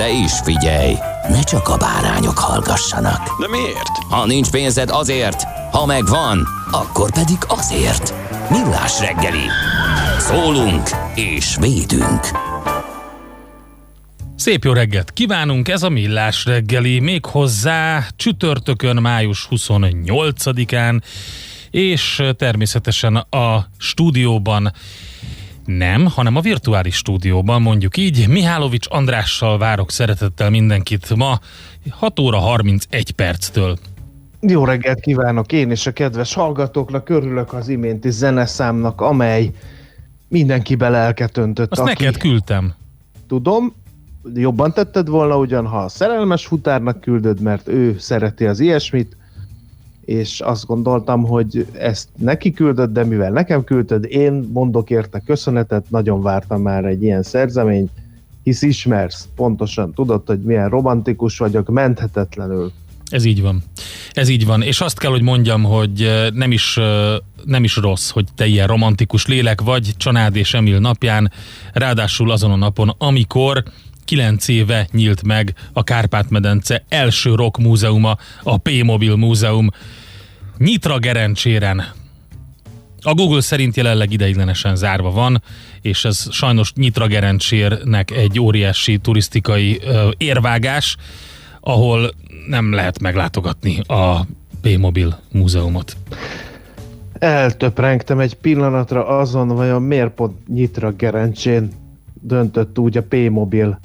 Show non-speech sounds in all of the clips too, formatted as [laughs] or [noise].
De is figyelj, ne csak a bárányok hallgassanak. De miért? Ha nincs pénzed azért, ha megvan, akkor pedig azért. Millás reggeli. Szólunk és védünk. Szép jó reggelt kívánunk, ez a Millás reggeli, még hozzá csütörtökön, május 28-án, és természetesen a stúdióban nem, hanem a virtuális stúdióban, mondjuk így. Mihálovics Andrással várok szeretettel mindenkit ma 6 óra 31 perctől. Jó reggelt kívánok én és a kedves hallgatóknak, örülök az iménti zeneszámnak, amely mindenkibe lelket öntött. Azt aki... neked küldtem. Tudom, jobban tetted volna ugyan, ha a szerelmes futárnak küldöd, mert ő szereti az ilyesmit, és azt gondoltam, hogy ezt neki küldöd, de mivel nekem küldöd, én mondok érte köszönetet, nagyon vártam már egy ilyen szerzeményt, hisz ismersz, pontosan tudod, hogy milyen romantikus vagyok, menthetetlenül. Ez így van. Ez így van. És azt kell, hogy mondjam, hogy nem is, nem is rossz, hogy te ilyen romantikus lélek vagy Csanád és Emil napján, ráadásul azon a napon, amikor 9 éve nyílt meg a Kárpát-medence első rock múzeuma, a P-Mobil Múzeum Nyitra Gerencséren. A Google szerint jelenleg ideiglenesen zárva van, és ez sajnos Nyitra Gerencsérnek egy óriási turisztikai ö, érvágás, ahol nem lehet meglátogatni a P-Mobil múzeumot. Eltöprengtem egy pillanatra azon, vajon miért pont Nyitra Gerencsén döntött úgy a P-Mobil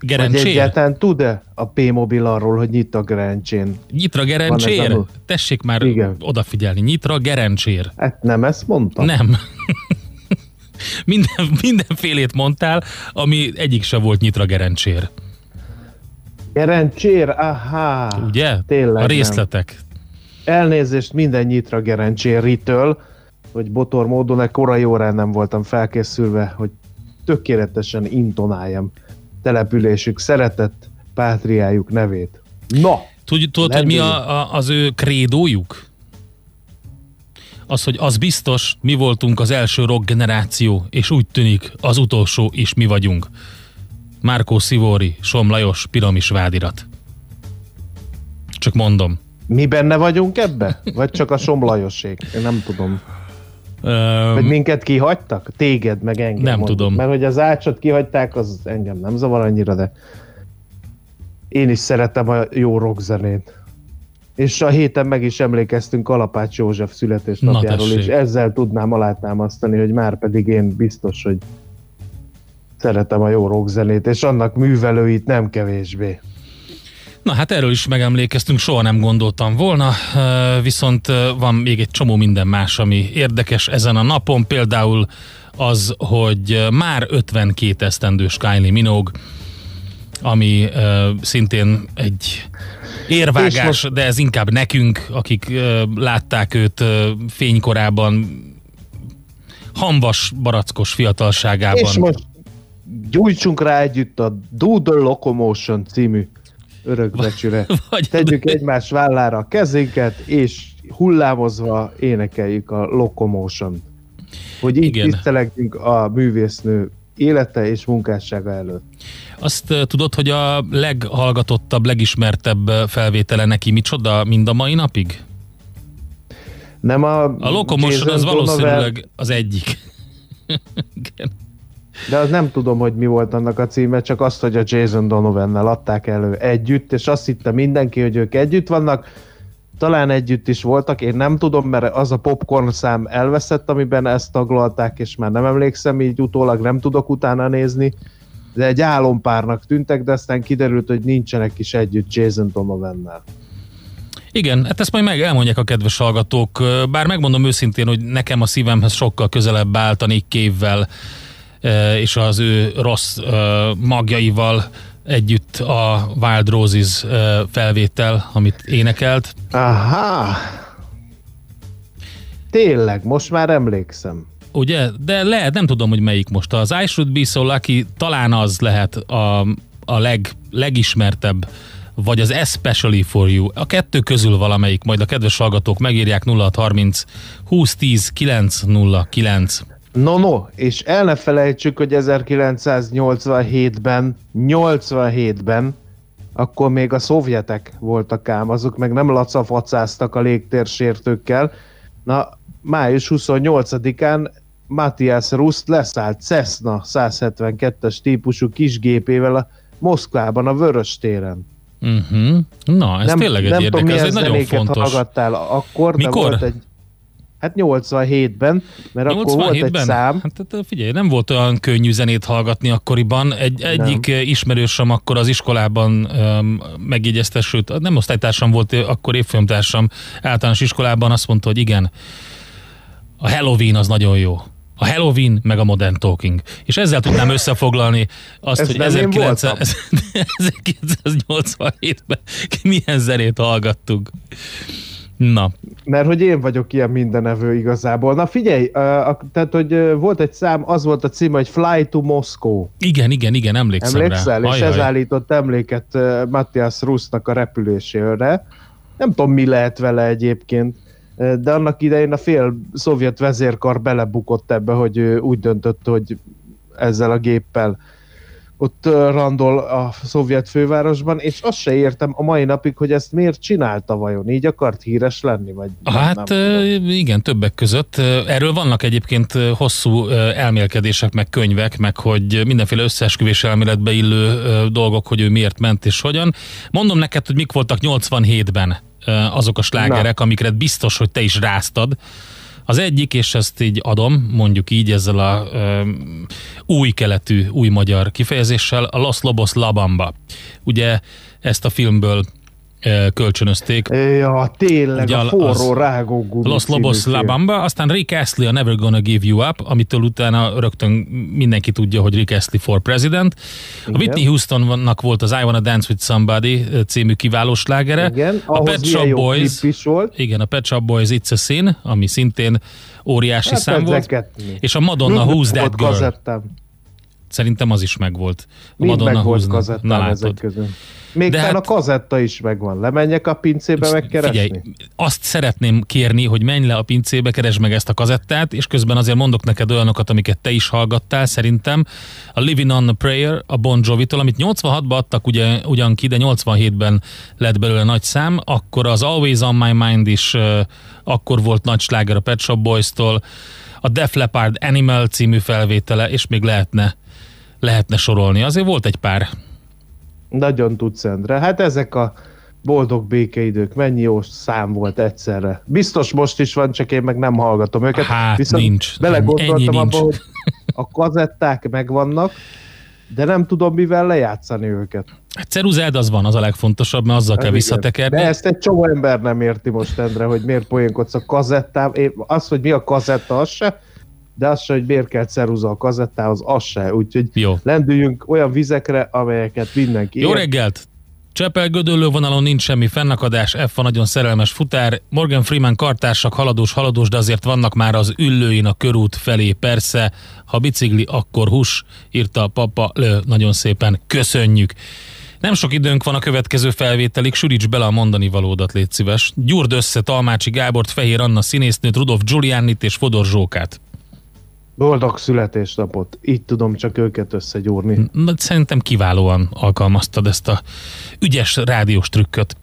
Gerencsér? Vagy egyáltalán tud-e a P-mobil arról, hogy Nyitra Gerencsén? Nyitra Gerencsér? Tessék már Igen. odafigyelni. Nyitra Gerencsér. Hát nem ezt mondtam? Nem. [laughs] Minden, mindenfélét mondtál, ami egyik se volt Nyitra Gerencsér. Gerencsér? Aha. Ugye? Tényleg A részletek. Nem. Elnézést minden Nyitra Gerencséritől, hogy botor módon korai órán nem voltam felkészülve, hogy tökéletesen intonáljam településük szeretett pátriájuk nevét. Na! Tudod, hogy mi a, a, az ő krédójuk? Az, hogy az biztos, mi voltunk az első rock generáció, és úgy tűnik, az utolsó is mi vagyunk. Márkó Szivóri, Som Lajos, Piramis vádirat. Csak mondom. Mi benne vagyunk ebbe? Vagy csak a Som Lajosék? Én nem tudom. Vagy minket kihagytak? Téged, meg engem. Nem mondjuk. tudom. Mert hogy az ácsot kihagyták, az engem nem zavar annyira, de én is szeretem a jó rockzenét. És a héten meg is emlékeztünk Kalapács József születésnapjáról, és ezzel tudnám alátámasztani, hogy már pedig én biztos, hogy szeretem a jó rockzenét, és annak művelőit nem kevésbé. Na hát erről is megemlékeztünk, soha nem gondoltam volna, viszont van még egy csomó minden más, ami érdekes ezen a napon, például az, hogy már 52 esztendős Kylie Minogue, ami szintén egy érvágás, de ez inkább nekünk, akik látták őt fénykorában, hambas, barackos fiatalságában. És most gyújtsunk rá együtt a Doodle Locomotion című örökbecsüre. [laughs] Vagy Tegyük egymás vállára a kezénket, és hullámozva énekeljük a locomotion Hogy így Igen. tisztelegjünk a művésznő élete és munkássága előtt. Azt tudod, hogy a leghallgatottabb, legismertebb felvétele neki micsoda mind a mai napig? Nem a... A Locomotion az valószínűleg Donovan... az egyik. [laughs] De az nem tudom, hogy mi volt annak a címe, csak azt, hogy a Jason Donovan-nel adták elő együtt, és azt hitte mindenki, hogy ők együtt vannak. Talán együtt is voltak, én nem tudom, mert az a popcorn szám elveszett, amiben ezt taglalták, és már nem emlékszem, így utólag nem tudok utána nézni. De egy álompárnak tűntek, de aztán kiderült, hogy nincsenek is együtt Jason Donovan-nel. Igen, hát ezt majd meg elmondják a kedves hallgatók, bár megmondom őszintén, hogy nekem a szívemhez sokkal közelebb állt a Nick Cave-vel és az ő rossz magjaival együtt a Wild Roses felvétel, amit énekelt. Aha! Tényleg, most már emlékszem. Ugye? De lehet, nem tudom, hogy melyik most. Az I Should Be So Lucky talán az lehet a, a leg, legismertebb vagy az Especially for You. A kettő közül valamelyik, majd a kedves hallgatók megírják 0630 2010 909. No, no, és el ne felejtsük, hogy 1987-ben, 87-ben, akkor még a szovjetek voltak ám, azok meg nem lacafacáztak a légtérsértőkkel. Na, május 28-án Matthias Rust leszállt Cessna 172-es típusú kisgépével a Moszkvában, a Vörös téren. Uh-huh. Na, ez nem, tényleg egy nem érdekes, tudom, ez egy nagyon fontos. hallgattál akkor, Mikor? de volt egy Hát 87-ben, mert 87-ben? akkor volt egy szám. Hát, hát figyelj, nem volt olyan könnyű zenét hallgatni akkoriban. Egy, egyik nem. ismerősöm akkor az iskolában um, megjegyezte, sőt, nem osztálytársam volt, akkor évfolyamtársam általános iskolában azt mondta, hogy igen, a Halloween az nagyon jó a Halloween, meg a Modern Talking. És ezzel tudnám összefoglalni azt, Ez hogy 1987-ben [laughs] milyen zenét hallgattunk. Na. Mert hogy én vagyok ilyen mindenevő igazából. Na figyelj, uh, tehát hogy volt egy szám, az volt a címe, hogy Fly to Moscow. Igen, igen, igen, emlékszem Emlékszel? rá. És Ajaj. ez állított emléket Matthias Rusznak a repülésére. Nem tudom, mi lehet vele egyébként de annak idején a fél szovjet vezérkar belebukott ebbe, hogy úgy döntött, hogy ezzel a géppel ott randol a szovjet fővárosban, és azt se értem a mai napig, hogy ezt miért csinálta vajon? Így akart híres lenni? Vagy hát nem igen, többek között. Erről vannak egyébként hosszú elmélkedések, meg könyvek, meg hogy mindenféle összeesküvés elméletbe illő dolgok, hogy ő miért ment és hogyan. Mondom neked, hogy mik voltak 87-ben azok a slágerek, Na. amiket biztos, hogy te is ráztad. Az egyik, és ezt így adom, mondjuk így ezzel a um, új keletű, új magyar kifejezéssel, a Los Lobos Labamba. Ugye ezt a filmből kölcsönözték. Ja, tényleg, Ugye a forró rágó gumi Los Lobos La Bamba, aztán Rick Astley a Never Gonna Give You Up, amitől utána rögtön mindenki tudja, hogy Rick Astley for President. Igen. A Whitney Houstonnak volt az I Wanna Dance With Somebody című kiváló slágere. Igen, a Pet Shop Boys. Igen, a Pet Shop Boys It's a Sin, ami szintén óriási hát szám volt. És a Madonna Who's That Girl. Kazettem. Szerintem az is megvolt. A Madonna meg volt ezek közül. Még De hát, a kazetta is megvan. Lemenjek a pincébe megkeresni? Figyelj, azt szeretném kérni, hogy menj le a pincébe, keresd meg ezt a kazettát, és közben azért mondok neked olyanokat, amiket te is hallgattál, szerintem. A Living on a Prayer, a Bon Jovi-tól, amit 86-ban adtak ugye, ugyan ki, de 87-ben lett belőle nagy szám, akkor az Always on My Mind is uh, akkor volt nagy sláger a Pet Shop Boys-tól, a Def Leppard Animal című felvétele, és még lehetne, lehetne sorolni. Azért volt egy pár nagyon tudsz, Endre. Hát ezek a boldog békeidők, mennyi jó szám volt egyszerre. Biztos most is van, csak én meg nem hallgatom őket. Hát Viszont nincs. Belegondoltam abba, hogy a kazetták megvannak, de nem tudom mivel lejátszani őket. Hát ceruzád az van, az a legfontosabb, mert azzal hát kell visszatekerni. De ezt egy csomó ember nem érti most, Endre, hogy miért poénkodsz a kazettám. Az, hogy mi a kazetta, az se de az se, hogy miért kell ceruza a kazettához, az se. Úgyhogy Jó. lendüljünk olyan vizekre, amelyeket mindenki Jó ér. reggelt! Csepel gödöllő vonalon nincs semmi fennakadás, F a nagyon szerelmes futár. Morgan Freeman kartársak haladós, haladós, de azért vannak már az üllőin a körút felé, persze. Ha bicikli, akkor hús, írta a papa, lő, nagyon szépen köszönjük. Nem sok időnk van a következő felvételig, süríts bele a mondani valódat, légy szíves. Gyurd össze Talmácsi Gábort, Fehér Anna színésznőt, Rudolf Giulianit és Fodor Zsókát. Boldog születésnapot. Így tudom csak őket összegyúrni. Szerintem kiválóan alkalmaztad ezt a ügyes rádiós trükköt.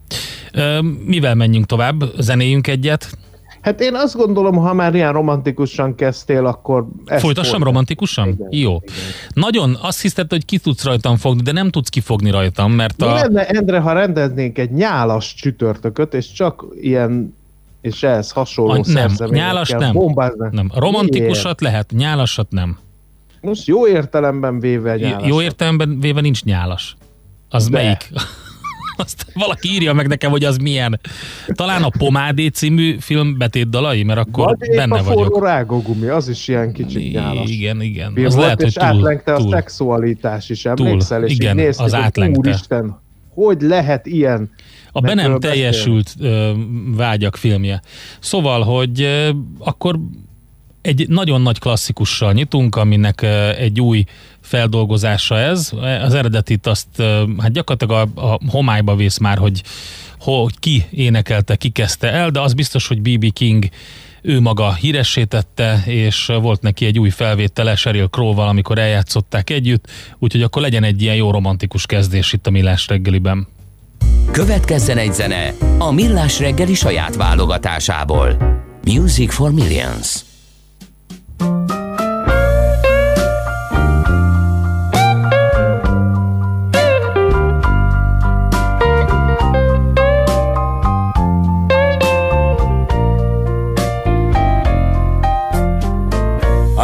Mivel menjünk tovább? Zenéjünk egyet? Hát én azt gondolom, ha már ilyen romantikusan kezdtél, akkor... ezt Folytassam romantikusan? Igen, Jó. igen. Nagyon azt hiszed, hogy ki tudsz rajtam fogni, de nem tudsz kifogni rajtam, mert Mi a... lenne, Endre, ha rendeznénk egy nyálas csütörtököt, és csak ilyen, és ehhez hasonló A- nem, nyálas nem. bombáznánk? Nem, a romantikusat lehet, nyálasat nem. Miért? Most jó értelemben véve nyálas. Jó értelemben véve nincs nyálas. Az De. melyik? [laughs] Azt valaki írja meg nekem, hogy az milyen. Talán a Pomádé című film betétdalai, mert akkor Vagy benne a vagyok. rágógumi, az is ilyen kicsit nyálas. Igen, igen. film Az volt, lehet, hogy és túl, átlengte a túl. szexualitás is, emlékszel? És igen, így néztük, az hogy átlengte. Úristen, hogy lehet ilyen? A be nem teljesült ö, vágyak filmje. Szóval, hogy ö, akkor egy nagyon nagy klasszikussal nyitunk, aminek ö, egy új feldolgozása ez. Az eredetit azt, ö, hát gyakorlatilag a, a homályba vész már, hogy, hogy ki énekelte, ki kezdte el, de az biztos, hogy B.B. King ő maga híressé tette, és volt neki egy új felvétele Sheryl Crow-val, amikor eljátszották együtt, úgyhogy akkor legyen egy ilyen jó romantikus kezdés itt a Millás reggeliben. Következzen egy zene a Millás reggeli saját válogatásából. Music for Millions.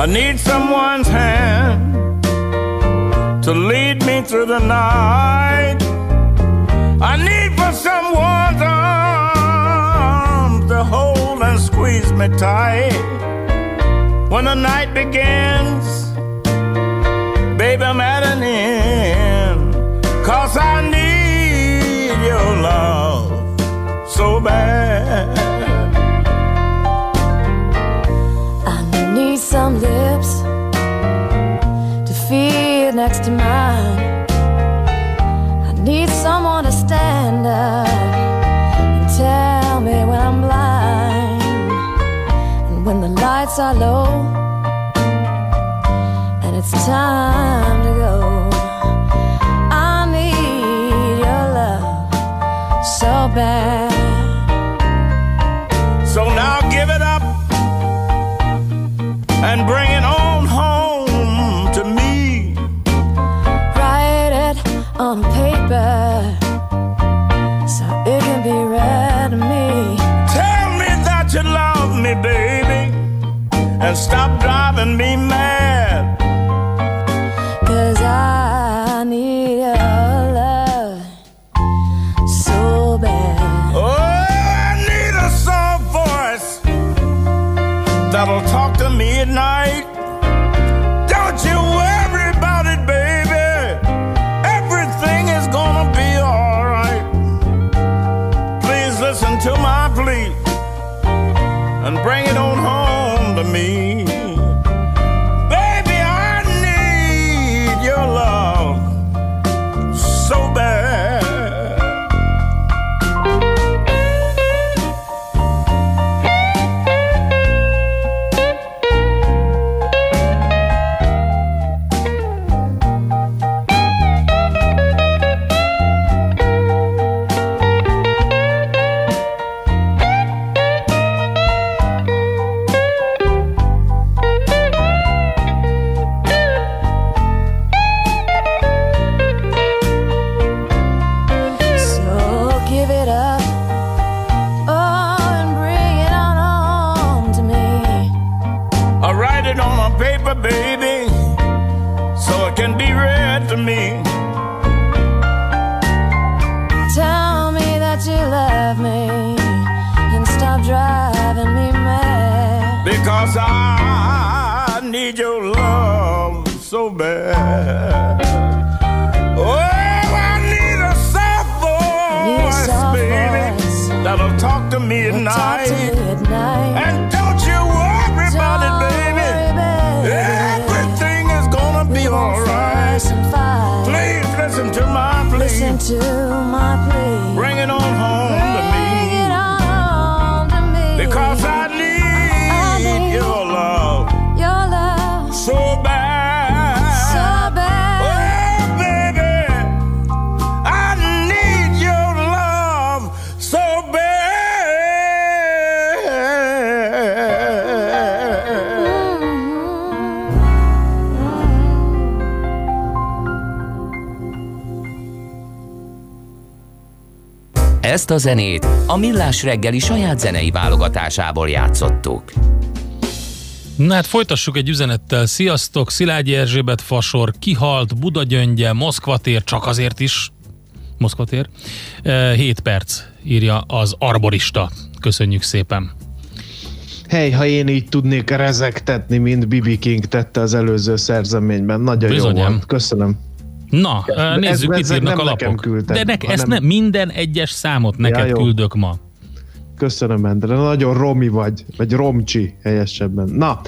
I need someone's hand to lead me through the night. I need for someone's arms to hold and squeeze me tight. When the night begins, baby, I'm at an end. Cause I need your love so bad. Time Ezt a zenét a Millás reggeli saját zenei válogatásából játszottuk. Na hát folytassuk egy üzenettel. Sziasztok, Szilágyi Erzsébet fasor, kihalt, Budagyöngye, Moszkva tér, csak azért is, Moszkva tér, 7 perc, írja az arborista. Köszönjük szépen. Hely, ha én így tudnék rezektetni, mint Bibi King tette az előző szerzeményben. Nagyon Bizonyám. jó volt. Köszönöm. Na, nézzük, ez mit írnak a lapok. küldted, De nek, ezt hanem- nem, minden egyes számot neked jó. küldök ma. Köszönöm, Endre. Nagyon romi vagy, vagy romcsi helyesebben. Na,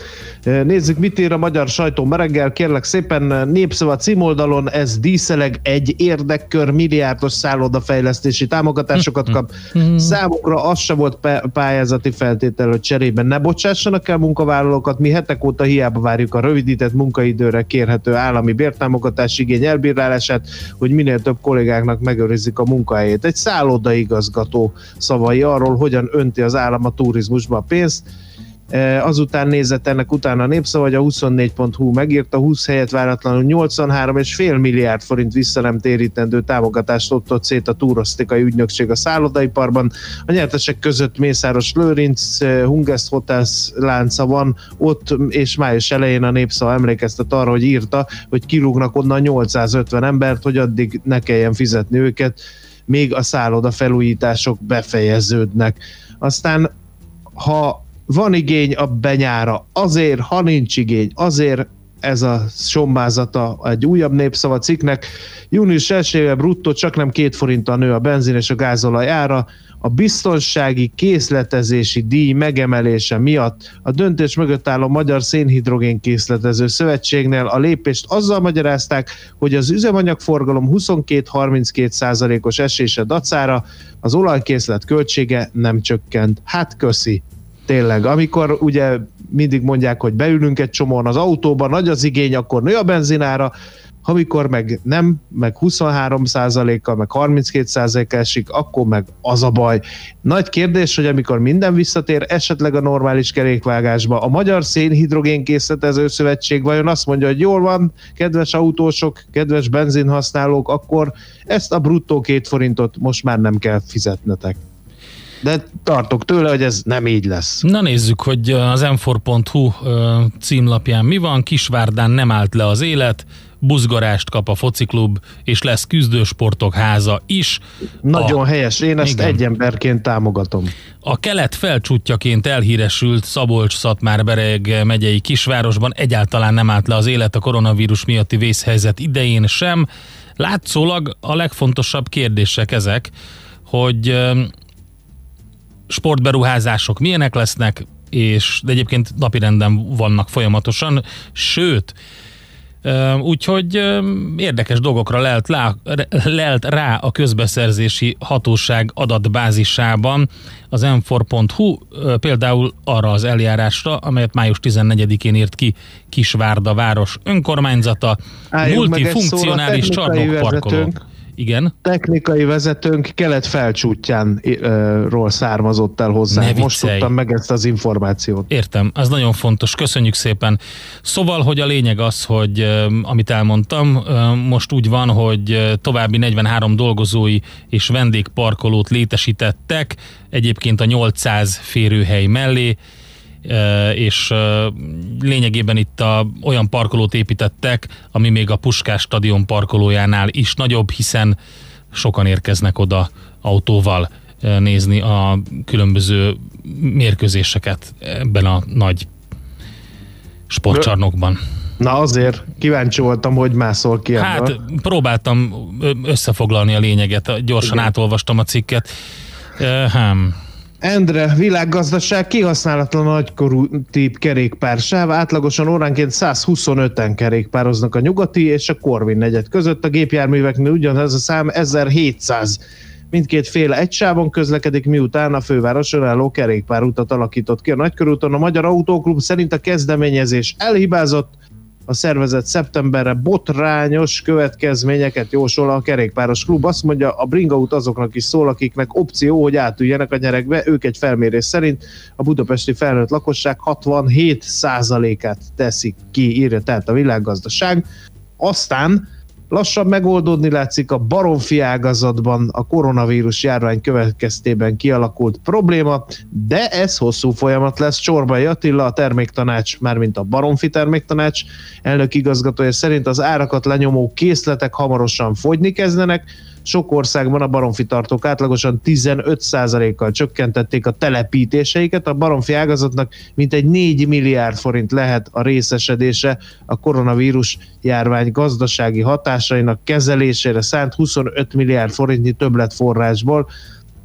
eh, nézzük, mit ír a magyar sajtó ma reggel. Kérlek szépen, népszava címoldalon ez díszeleg egy érdekkör milliárdos szállodafejlesztési támogatásokat kap. Számukra az se volt pá- pályázati feltétel, hogy cserében ne bocsássanak el munkavállalókat. Mi hetek óta hiába várjuk a rövidített munkaidőre kérhető állami bértámogatás igény elbírálását, hogy minél több kollégáknak megőrizik a munkahelyét. Egy szállodaigazgató szavai arról, hogyan önti az állam a turizmusba a pénzt. E, Azután nézett ennek utána a népszava, hogy a 24.hu megírta 20 helyet váratlanul 83,5 milliárd forint vissza nem térítendő támogatást adott szét a túrosztikai ügynökség a szállodaiparban. A nyertesek között Mészáros Lőrinc, eh, Hungest Hotels lánca van ott, és május elején a népszava emlékeztet arra, hogy írta, hogy kirúgnak onnan 850 embert, hogy addig ne kelljen fizetni őket, még a szálloda felújítások befejeződnek. Aztán, ha van igény a benyára, azért, ha nincs igény, azért ez a sombázata egy újabb népszava cikknek. Június 1 bruttó csak nem két forinttal nő a benzin és a gázolaj ára. A biztonsági készletezési díj megemelése miatt a döntés mögött álló Magyar Szénhidrogén Készletező Szövetségnél a lépést azzal magyarázták, hogy az üzemanyagforgalom 22-32 százalékos esése dacára az olajkészlet költsége nem csökkent. Hát köszi tényleg, amikor ugye mindig mondják, hogy beülünk egy csomóan az autóba, nagy az igény, akkor nő a benzinára, amikor meg nem, meg 23%-kal, meg 32%-kal esik, akkor meg az a baj. Nagy kérdés, hogy amikor minden visszatér esetleg a normális kerékvágásba, a Magyar Szénhidrogén Készletező Szövetség vajon azt mondja, hogy jól van, kedves autósok, kedves benzinhasználók, akkor ezt a bruttó két forintot most már nem kell fizetnetek. De tartok tőle, hogy ez nem így lesz. Na nézzük, hogy az m4.hu ö, címlapján mi van. Kisvárdán nem állt le az élet, buzgarást kap a fociklub, és lesz küzdősportok háza is. Nagyon A- helyes, én ezt Igen. egy emberként támogatom. A kelet felcsútjaként elhíresült Szabolcs-Szatmár-Bereg megyei kisvárosban egyáltalán nem állt le az élet a koronavírus miatti vészhelyzet idején sem. Látszólag a legfontosabb kérdések ezek, hogy sportberuházások milyenek lesznek, és de egyébként napirenden vannak folyamatosan, sőt, Úgyhogy érdekes dolgokra lelt, lá, lelt rá a közbeszerzési hatóság adatbázisában az m4.hu ö, például arra az eljárásra, amelyet május 14-én írt ki Kisvárda város önkormányzata, Álljunk multifunkcionális szóra, technikai csarnokparkoló. vezetőnk. Igen, Technikai vezetőnk kelet felcsútjánról származott el hozzá. Most tudtam meg ezt az információt. Értem, az nagyon fontos, köszönjük szépen. Szóval, hogy a lényeg az, hogy amit elmondtam, most úgy van, hogy további 43 dolgozói és vendégparkolót létesítettek, egyébként a 800 férőhely mellé, és ö, lényegében itt a, olyan parkolót építettek, ami még a Puskás stadion parkolójánál is nagyobb, hiszen sokan érkeznek oda autóval ö, nézni a különböző mérkőzéseket ebben a nagy sportcsarnokban. Na azért kíváncsi voltam, hogy mászol ki Hát ebből. próbáltam ö, összefoglalni a lényeget, gyorsan Igen. átolvastam a cikket. Ö, Hm. Endre, világgazdaság kihasználatlan nagykorú típ kerékpársáv, átlagosan óránként 125-en kerékpároznak a nyugati és a Korvin negyed között, a gépjárműveknél ugyanez a szám 1700. Mindkét fél egy sávon közlekedik, miután a fővároson álló kerékpárutat alakított ki a nagykörúton. A Magyar Autóklub szerint a kezdeményezés elhibázott, a szervezet szeptemberre botrányos következményeket jósol a kerékpáros klub. Azt mondja, a bringaút azoknak is szól, akiknek opció, hogy átüljenek a nyerekbe. Ők egy felmérés szerint a budapesti felnőtt lakosság 67%-át teszik ki, írja tehát a világgazdaság. Aztán lassan megoldódni látszik a baromfi ágazatban a koronavírus járvány következtében kialakult probléma, de ez hosszú folyamat lesz. Csorbai Attila, a terméktanács, mármint a baromfi terméktanács elnök igazgatója szerint az árakat lenyomó készletek hamarosan fogyni kezdenek, sok országban a baromfi tartók átlagosan 15%-kal csökkentették a telepítéseiket. A baromfi ágazatnak mintegy 4 milliárd forint lehet a részesedése a koronavírus járvány gazdasági hatásainak kezelésére szánt 25 milliárd forintnyi többletforrásból.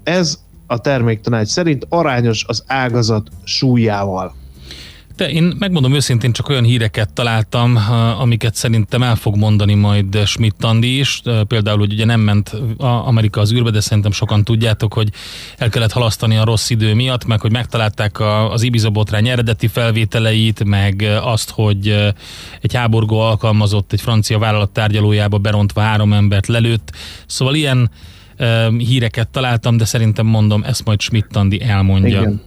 Ez a terméktanács szerint arányos az ágazat súlyával. De én megmondom őszintén, csak olyan híreket találtam, amiket szerintem el fog mondani majd Schmidt Andi is. Például, hogy ugye nem ment Amerika az űrbe, de szerintem sokan tudjátok, hogy el kellett halasztani a rossz idő miatt, meg hogy megtalálták az Ibiza botrány eredeti felvételeit, meg azt, hogy egy háborgó alkalmazott egy francia vállalat tárgyalójába berontva három embert lelőtt. Szóval ilyen híreket találtam, de szerintem mondom, ezt majd Schmidt Andi elmondja. Igen.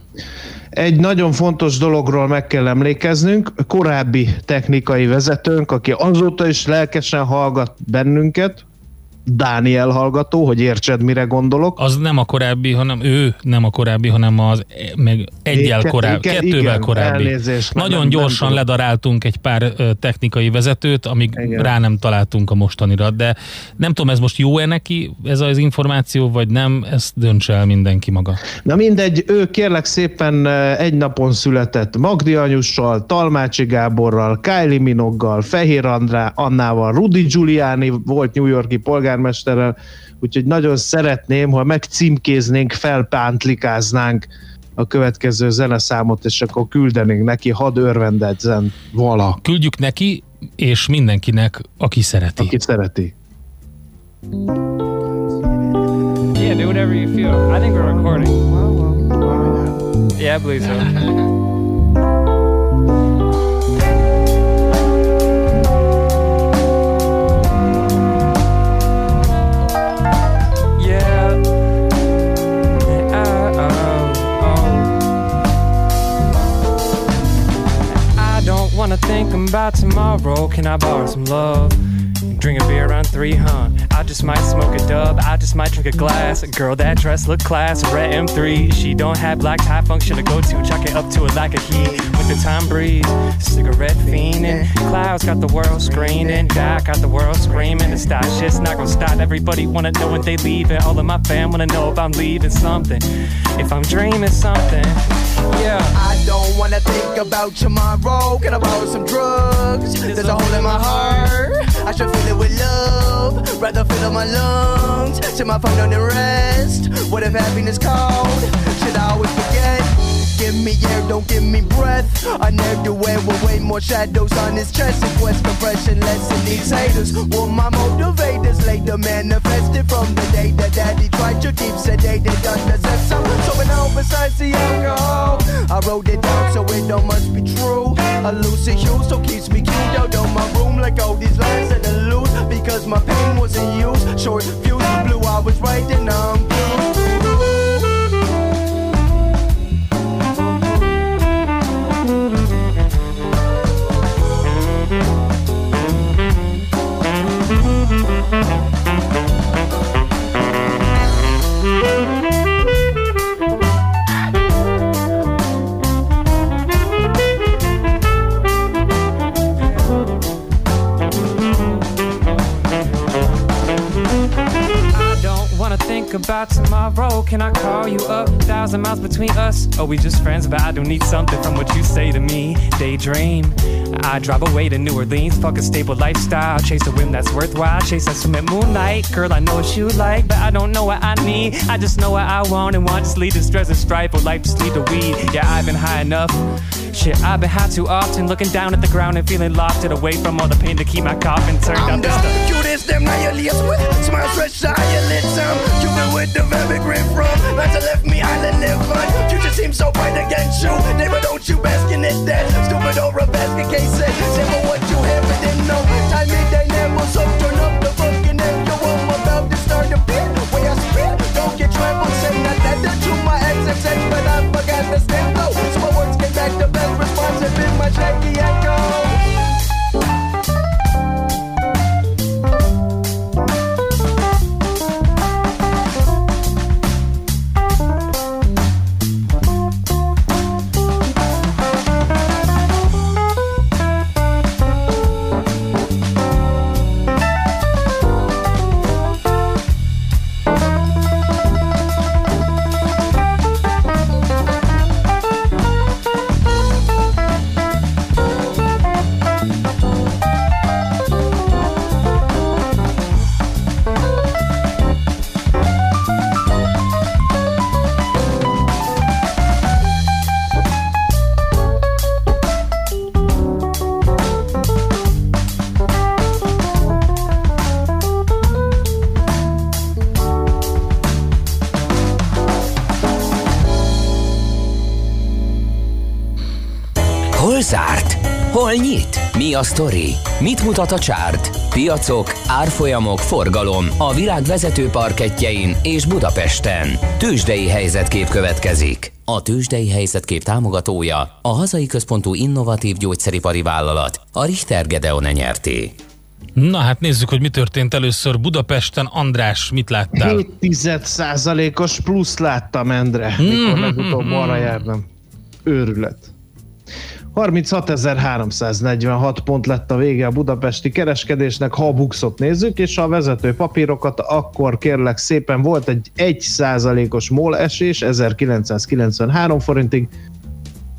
Egy nagyon fontos dologról meg kell emlékeznünk, korábbi technikai vezetőnk, aki azóta is lelkesen hallgat bennünket, Dániel hallgató, hogy értsed, mire gondolok. Az nem a korábbi, hanem ő nem a korábbi, hanem az meg egyel korábbi, kettővel igen, korábbi. Elnézést, Nagyon nem, gyorsan nem ledaráltunk egy pár technikai vezetőt, amíg igen. rá nem találtunk a mostanira, de nem tudom, ez most jó-e neki, ez az információ, vagy nem, ezt döntse el mindenki maga. Na mindegy, ő kérlek szépen egy napon született Magdi Anyussal, Talmácsi Gáborral, Kylie Minoggal, Fehér Andrá, Annával, Rudi Giuliani volt New Yorki polgár polgármesterrel, úgyhogy nagyon szeretném, ha megcímkéznénk, felpántlikáznánk a következő zeneszámot, és akkor küldenénk neki, hadd örvendedzen vala. Küldjük neki, és mindenkinek, aki szereti. Aki szereti. Yeah, do whatever you feel. I think we're recording. Yeah, I believe so. [laughs] wanna about tomorrow. Can I borrow some love? Drink a beer around three, huh? I just might smoke a dub. I just might drink a glass. A girl that dress look class. Red M3. She don't have black tie function to go to. Chuck it up to it like a heat. With the time breeze. Cigarette fiending. Clouds got the world screaming. Back got the world screaming. The stop shit's not gonna stop. Everybody wanna know when they leaving. All of my fam wanna know if I'm leaving something. If I'm dreaming something. Yeah. I don't wanna think about tomorrow. Can I borrow some drugs? There's a hole in my heart. I should feel it with love. Rather fill up my lungs. Set my phone on the rest. What if happiness called? Should I always forget? Give me air, don't give me breath. I never do it with way more shadows on his chest. Request compression, less than these haters. Will my motivators later manifested from the day that daddy tried to keep sedated under So, so when all besides the alcohol, I wrote it down so it don't must be true. A lucid hue so keeps me cute out on my room like all these lines and are because my pain wasn't used. Short fuse blue, I was right and I'm blue. Can I call you up? Thousand miles between us. Oh, we just friends? But I don't need something from what you say to me. Daydream. I drive away to New Orleans. Fuck a stable lifestyle. Chase a whim that's worthwhile. Chase that swim at moonlight. Girl, I know what you like, but I don't know what I need. I just know what I want and want. Just lead to stress and strife. Or life just lead to weed. Yeah, I've been high enough. Shit, I've been high too often. Looking down at the ground and feeling lost. It away from all the pain to keep my coffin turned I'm up. I'm the cutest, now you're with. Smile stretch eyelids. Um, you been with the very grip from. Man's left me island live on. Future seems so bright against you. Never don't you bask in it that stupid or a basket case. Say for what you have, but didn't know. Time me they never so turn up the fucking. Yo, Start a beat. Way I spit, don't get trouble. Say not that to my ex and but I forgot the stand though. So my words came back the best response and been my shaky echo. A sztori? Mit mutat a csárt? Piacok, árfolyamok, forgalom a világ vezető parketjein és Budapesten. Tősdei helyzetkép következik. A Tősdei helyzetkép támogatója a hazai központú innovatív gyógyszeripari vállalat, a Richter Gedeon nyerté. Na hát nézzük, hogy mi történt először Budapesten. András, mit láttál? 7% os plusz láttam, Endre, mikor legutóbb arra jártam. Őrület. 36.346 pont lett a vége a budapesti kereskedésnek, ha a buxot nézzük, és a vezető papírokat, akkor kérlek szépen volt egy 1%-os MOL esés, 1993 forintig,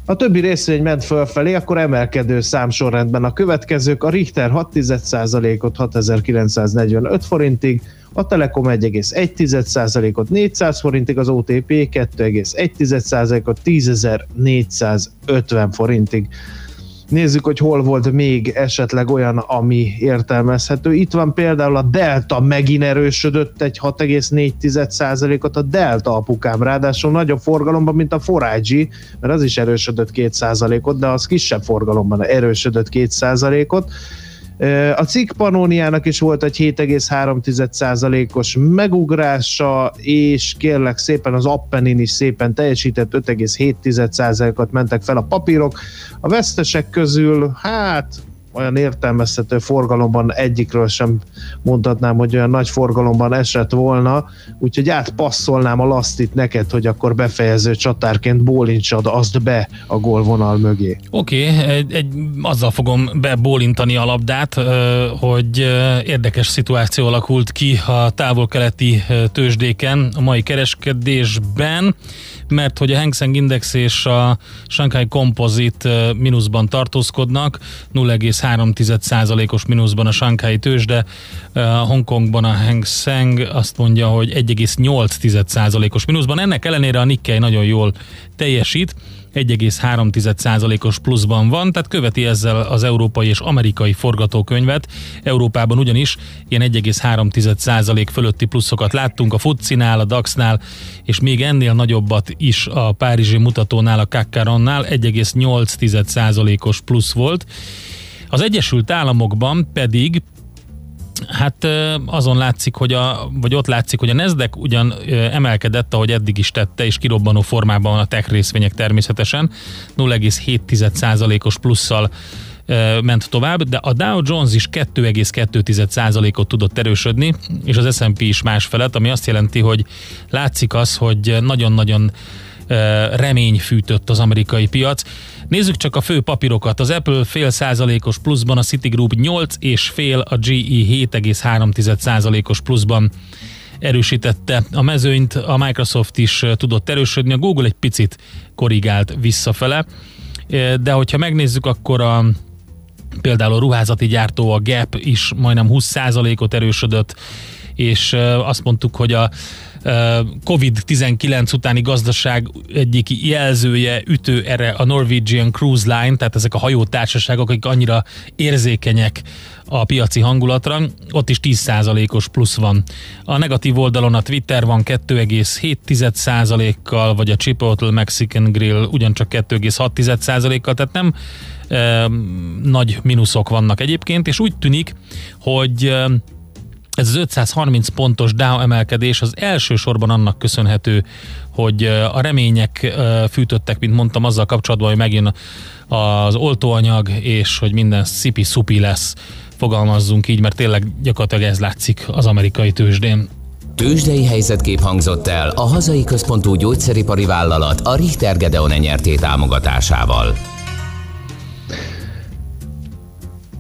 a többi részvény ment fölfelé, akkor emelkedő számsorrendben a következők, a Richter 6,1%-ot 6945 forintig, a Telekom 1,1%-ot 400 forintig, az OTP 2,1%-ot 10.450 forintig. Nézzük, hogy hol volt még esetleg olyan, ami értelmezhető. Itt van például a Delta megint erősödött egy 6,4%-ot, a Delta apukám, ráadásul nagyobb forgalomban, mint a Forage, mert az is erősödött 2%-ot, de az kisebb forgalomban erősödött 2%-ot. A cikk Panóniának is volt egy 7,3%-os megugrása, és kérlek szépen az Appenin is szépen teljesített, 5,7%-ot mentek fel a papírok. A vesztesek közül, hát olyan értelmezhető forgalomban egyikről sem mondhatnám, hogy olyan nagy forgalomban esett volna, úgyhogy átpasszolnám a lasztit neked, hogy akkor befejező csatárként bólincsad azt be a gólvonal mögé. Oké, okay, egy, egy, azzal fogom bebólintani a labdát, hogy érdekes szituáció alakult ki a távol-keleti tőzsdéken a mai kereskedésben mert hogy a Hang Seng Index és a Shanghai Composite mínuszban tartózkodnak, 0,3%-os mínuszban a Shanghai tőzsde, Hongkongban a Hang Seng azt mondja, hogy 1,8%-os mínuszban. Ennek ellenére a Nikkei nagyon jól teljesít, 1,3%-os pluszban van, tehát követi ezzel az európai és amerikai forgatókönyvet. Európában ugyanis ilyen 1,3% fölötti pluszokat láttunk a FUCI-nál, a DAX-nál, és még ennél nagyobbat is a Párizsi mutatónál, a Kakkaronnál 1,8%-os plusz volt. Az Egyesült Államokban pedig Hát azon látszik, hogy a, vagy ott látszik, hogy a Nasdaq ugyan emelkedett, ahogy eddig is tette, és kirobbanó formában van a tech részvények természetesen, 0,7%-os plusszal ment tovább, de a Dow Jones is 2,2%-ot tudott erősödni, és az S&P is más felett, ami azt jelenti, hogy látszik az, hogy nagyon-nagyon remény fűtött az amerikai piac. Nézzük csak a fő papírokat. Az Apple fél százalékos pluszban, a Citigroup 8 és fél, a GE 7,3 százalékos pluszban erősítette a mezőnyt, a Microsoft is tudott erősödni, a Google egy picit korrigált visszafele, de hogyha megnézzük, akkor a például a ruházati gyártó, a Gap is majdnem 20%-ot erősödött, és azt mondtuk, hogy a COVID-19 utáni gazdaság egyik jelzője, ütő erre a Norwegian Cruise Line, tehát ezek a hajótársaságok, akik annyira érzékenyek a piaci hangulatra, ott is 10%-os plusz van. A negatív oldalon a Twitter van 2,7%-kal, vagy a Chipotle Mexican Grill ugyancsak 2,6%-kal, tehát nem e, nagy mínuszok vannak egyébként, és úgy tűnik, hogy e, ez az 530 pontos Dow emelkedés az elsősorban annak köszönhető, hogy a remények fűtöttek, mint mondtam, azzal kapcsolatban, hogy megjön az oltóanyag, és hogy minden szipi-szupi lesz, fogalmazzunk így, mert tényleg gyakorlatilag ez látszik az amerikai tőzsdén. Tőzsdei helyzetkép hangzott el a hazai központú gyógyszeripari vállalat a Richter Gedeon nyerté támogatásával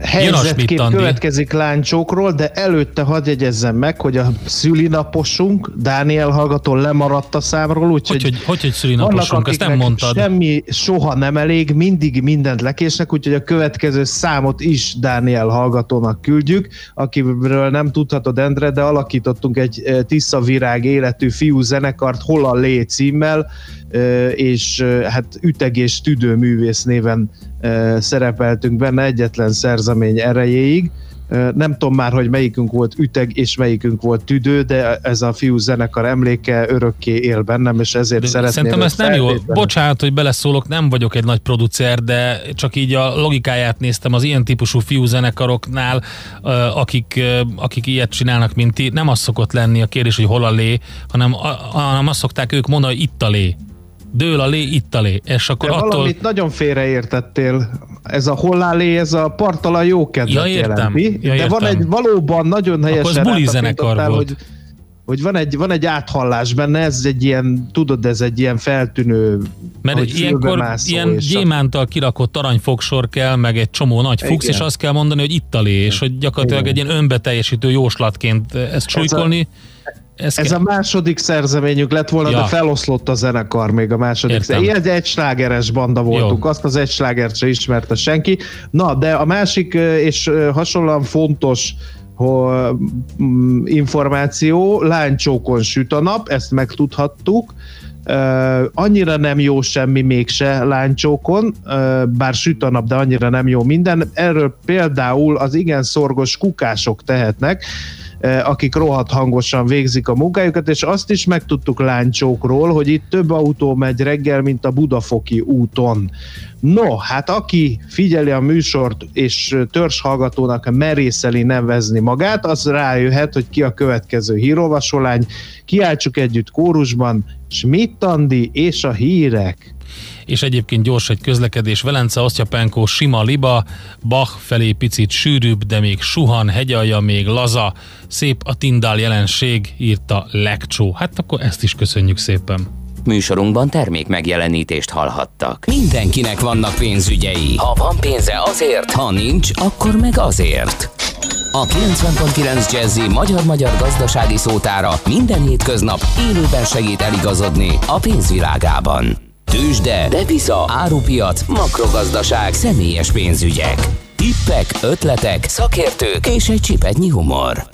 helyzetkép következik láncsókról, de előtte hadd jegyezzem meg, hogy a szülinaposunk, Dániel hallgató lemaradt a számról, úgyhogy hogy, hogy, hogy, hogy szülinaposunk, ezt nem mondtad. Semmi soha nem elég, mindig mindent lekésnek, úgyhogy a következő számot is Dániel hallgatónak küldjük, akiről nem tudhatod, Endre, de alakítottunk egy eh, Tisza Virág életű fiú zenekart, Hol a Lé címmel, és hát ütegés tüdőművész néven szerepeltünk benne egyetlen szerzemény erejéig, Nem tudom már, hogy melyikünk volt üteg és melyikünk volt tüdő, de ez a fiú zenekar emléke örökké él bennem, és ezért De szeretném Szerintem ezt nem jó. Bocsánat, hogy beleszólok, nem vagyok egy nagy producer, de csak így a logikáját néztem az ilyen típusú fiúzenekaroknál, ö, akik, akik ilyet csinálnak, mint ti. Nem az szokott lenni a kérdés, hogy hol a lé, hanem, hanem azt szokták ők mondani, hogy itt a lé. Dől a lé, itt a lé. És akkor De attól... valamit nagyon félreértettél. Ez a hollálé, ez a partalan jó kedvet Ja, értem. jelenti. Ja, de van értem. egy valóban nagyon helyesen az buli rátapintottál, zenekar volt. Hogy, hogy van egy, van egy áthallás benne, ez egy ilyen, tudod, ez egy ilyen feltűnő, Mert hogy ilyenkor ilyen a- gyémántal kirakott aranyfogsor kell, meg egy csomó nagy fuchs, Igen. és azt kell mondani, hogy itt a lé, és hogy gyakorlatilag Igen. egy ilyen önbeteljesítő jóslatként ezt súlykolni. Ez, Ez kell. a második szerzeményük lett volna, Ja. de feloszlott a zenekar még a második. Értem. Ilyen egy egyslágeres banda voltunk, Jó. azt az egyslágert se ismerte senki. Na, de a másik és hasonlóan fontos információ, lánycsókon süt a nap, ezt megtudhattuk. Annyira nem jó semmi mégse lánycsókon, uh, bár süt a nap, de annyira nem jó minden. Erről például az igen szorgos kukások tehetnek, akik rohadt hangosan végzik a munkájukat, és azt is megtudtuk lánycsókról, hogy itt több autó megy reggel, mint a Budafoki úton. No, hát aki figyeli a műsort, és törzshallgatónak merészeli nevezni magát, az rájöhet, hogy ki a következő hírolvasolány. Kiáltsuk együtt kórusban, Schmidt Andi és a hírek. És egyébként gyors egy közlekedés. Velence, Osztyapenkó, sima liba, Bach felé picit sűrűbb, de még suhan, hegyalja még laza, szép a Tindál jelenség, írta Lekcsó. Hát akkor ezt is köszönjük szépen. Műsorunkban termék megjelenítést hallhattak. Mindenkinek vannak pénzügyei. Ha van pénze azért, ha nincs, akkor meg azért. A 90.9 Jazzy magyar-magyar gazdasági szótára minden hétköznap élőben segít eligazodni a pénzvilágában. Tősde, depisza, árupiac, makrogazdaság, személyes pénzügyek. Tippek, ötletek, szakértők és egy csipetnyi humor.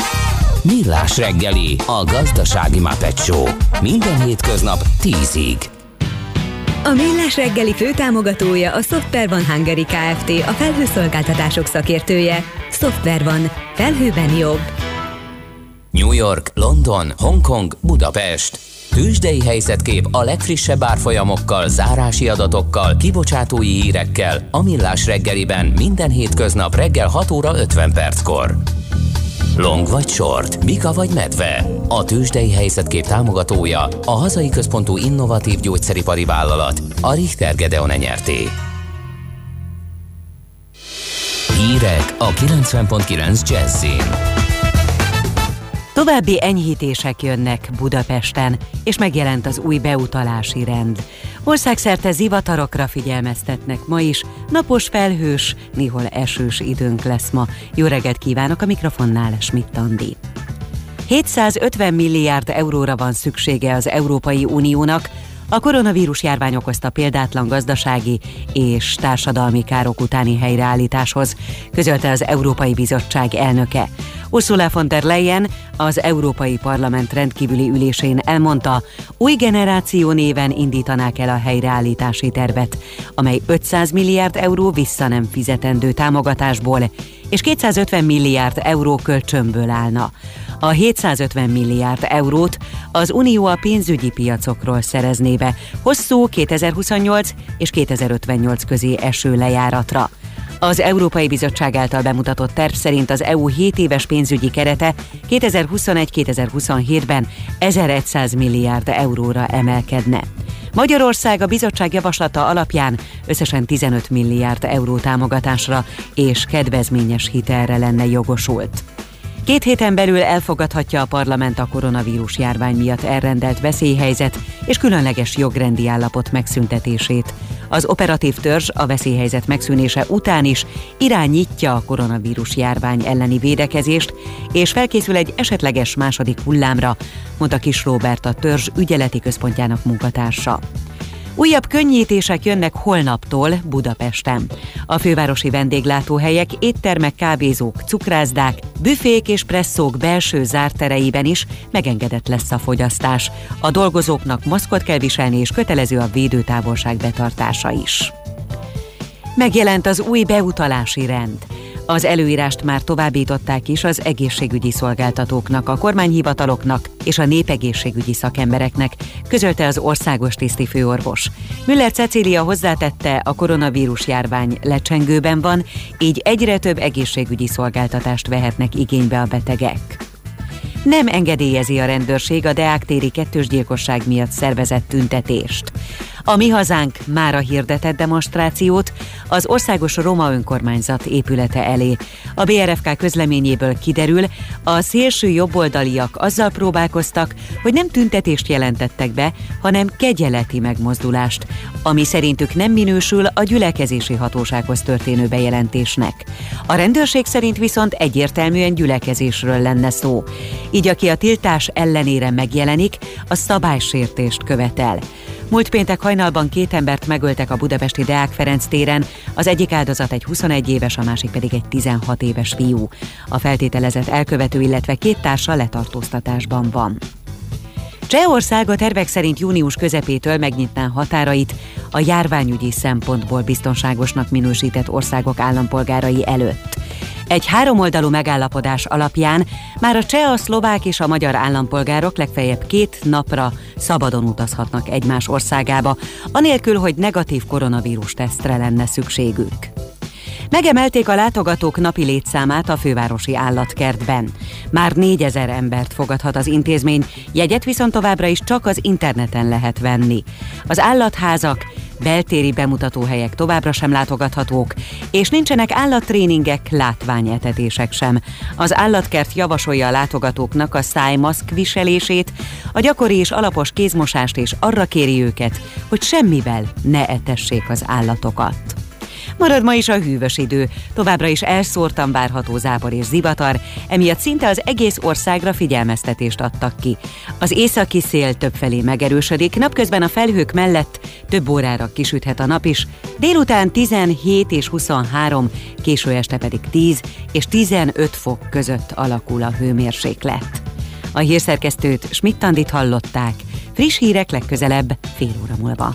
Millás reggeli, a gazdasági Muppet Show. Minden hétköznap 10-ig. A Millás reggeli főtámogatója a Software One Hungary Kft. A felhőszolgáltatások szakértője. Software One. Felhőben jobb. New York, London, Hongkong, Budapest. Tőzsdei helyzetkép a legfrissebb árfolyamokkal, zárási adatokkal, kibocsátói hírekkel a Millás reggeliben minden hétköznap reggel 6 óra 50 perckor. Long vagy short, Mika vagy medve. A tőzsdei helyzetkép támogatója a hazai központú innovatív gyógyszeripari vállalat, a Richter Gedeon nyerté. Hírek a 90.9 Jazzin. További enyhítések jönnek Budapesten, és megjelent az új beutalási rend. Országszerte zivatarokra figyelmeztetnek ma is, napos felhős, néhol esős időnk lesz ma. Jó reggelt kívánok a mikrofonnál, Schmidt Andi. 750 milliárd euróra van szüksége az Európai Uniónak, a koronavírus járvány okozta példátlan gazdasági és társadalmi károk utáni helyreállításhoz, közölte az Európai Bizottság elnöke. Ursula von der Leyen az Európai Parlament rendkívüli ülésén elmondta, új generáció néven indítanák el a helyreállítási tervet, amely 500 milliárd euró vissza nem fizetendő támogatásból és 250 milliárd euró kölcsönből állna. A 750 milliárd eurót az Unió a pénzügyi piacokról szerezné be hosszú 2028 és 2058 közé eső lejáratra. Az Európai Bizottság által bemutatott terv szerint az EU 7 éves pénzügyi kerete 2021-2027-ben 1100 milliárd euróra emelkedne. Magyarország a bizottság javaslata alapján összesen 15 milliárd euró támogatásra és kedvezményes hitelre lenne jogosult. Két héten belül elfogadhatja a parlament a koronavírus járvány miatt elrendelt veszélyhelyzet és különleges jogrendi állapot megszüntetését. Az operatív törzs a veszélyhelyzet megszűnése után is irányítja a koronavírus járvány elleni védekezést, és felkészül egy esetleges második hullámra, mondta Kis Róbert a törzs ügyeleti központjának munkatársa. Újabb könnyítések jönnek holnaptól Budapesten. A fővárosi vendéglátóhelyek, éttermek, kávézók, cukrázdák, büfék és presszók belső zártereiben is megengedett lesz a fogyasztás. A dolgozóknak maszkot kell viselni és kötelező a védőtávolság betartása is. Megjelent az új beutalási rend. Az előírást már továbbították is az egészségügyi szolgáltatóknak, a kormányhivataloknak és a népegészségügyi szakembereknek, közölte az országos tiszti főorvos. Müller Cecília hozzátette, a koronavírus járvány lecsengőben van, így egyre több egészségügyi szolgáltatást vehetnek igénybe a betegek. Nem engedélyezi a rendőrség a Deák kettős gyilkosság miatt szervezett tüntetést. A Mi Hazánk mára hirdetett demonstrációt az Országos Roma Önkormányzat épülete elé. A BRFK közleményéből kiderül, a szélső jobboldaliak azzal próbálkoztak, hogy nem tüntetést jelentettek be, hanem kegyeleti megmozdulást, ami szerintük nem minősül a gyülekezési hatósághoz történő bejelentésnek. A rendőrség szerint viszont egyértelműen gyülekezésről lenne szó. Így aki a tiltás ellenére megjelenik, a szabálysértést követel. Múlt péntek hajnalban két embert megöltek a budapesti Deák Ferenc téren, az egyik áldozat egy 21 éves, a másik pedig egy 16 éves fiú. A feltételezett elkövető, illetve két társa letartóztatásban van. Csehország a tervek szerint június közepétől megnyitná határait a járványügyi szempontból biztonságosnak minősített országok állampolgárai előtt. Egy háromoldalú megállapodás alapján már a cseh, a szlovák és a magyar állampolgárok legfeljebb két napra szabadon utazhatnak egymás országába, anélkül, hogy negatív koronavírus tesztre lenne szükségük. Megemelték a látogatók napi létszámát a fővárosi állatkertben. Már négyezer embert fogadhat az intézmény, jegyet viszont továbbra is csak az interneten lehet venni. Az állatházak beltéri bemutatóhelyek továbbra sem látogathatók, és nincsenek állattréningek, látványetetések sem. Az állatkert javasolja a látogatóknak a szájmaszk viselését, a gyakori és alapos kézmosást, és arra kéri őket, hogy semmivel ne etessék az állatokat. Marad ma is a hűvös idő, továbbra is elszórtan várható zápor és zivatar, emiatt szinte az egész országra figyelmeztetést adtak ki. Az északi szél többfelé megerősödik, napközben a felhők mellett több órára kisüthet a nap is, délután 17 és 23, késő este pedig 10 és 15 fok között alakul a hőmérséklet. A hírszerkesztőt Schmidt-Tandit hallották, friss hírek legközelebb fél óra múlva.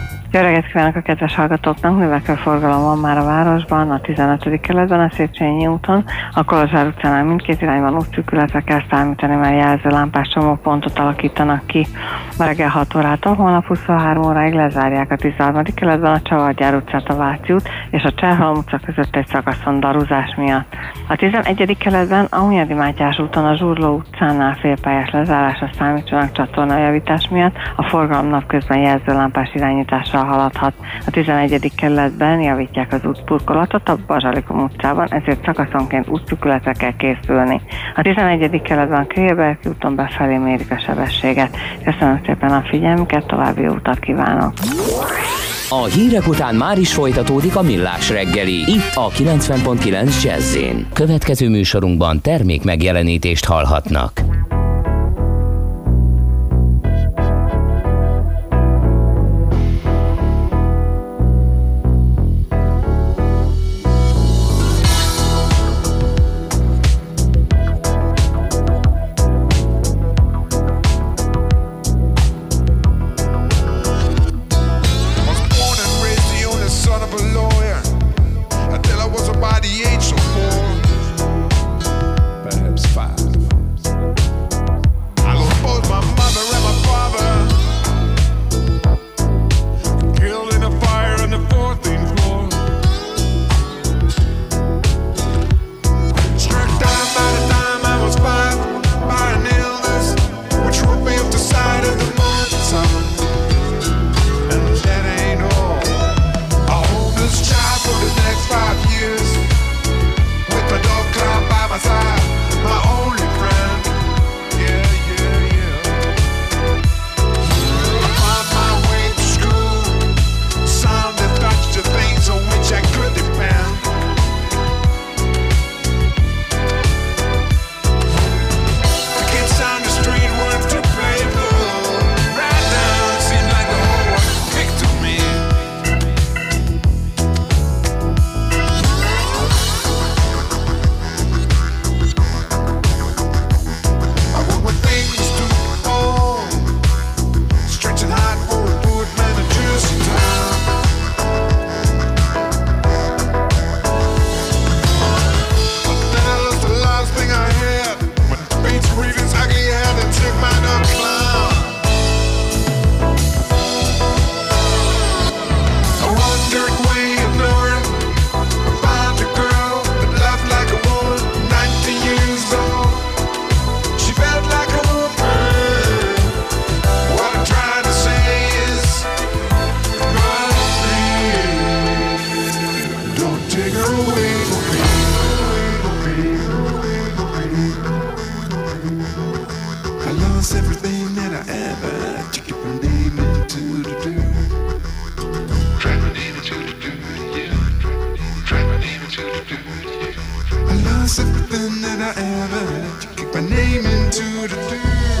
Jó reggelt kívánok a kedves hallgatóknak! Növekvő forgalom van már a városban, a 15. keletben, a Széchenyi úton, a Kolozsvár utcánál mindkét irányban útszűkületre kell számítani, mert jelzőlámpás csomópontot alakítanak ki. Ma reggel 6 órától, holnap 23 óráig lezárják a 13. keletben a Csavargyár utcát, a Váci út és a Cserhalom utca között egy szakaszon daruzás miatt. A 11. keletben a Hunyadi Mátyás úton a Zsurló utcánál félpályás lezárásra számítsanak csatornajavítás miatt, a forgalom napközben jelzőlámpás irányításra haladhat. A 11. kerületben javítják az útburkolatot a Bazsalikom utcában, ezért szakaszonként útszükületre kell készülni. A 11. kerületben a Kérberki úton befelé mérik a sebességet. Köszönöm szépen a figyelmüket, további utat kívánok! A hírek után már is folytatódik a millás reggeli, itt a 90.9 jazz Következő műsorunkban termék megjelenítést hallhatnak. Everything that I ever had to kick my name into the dirt.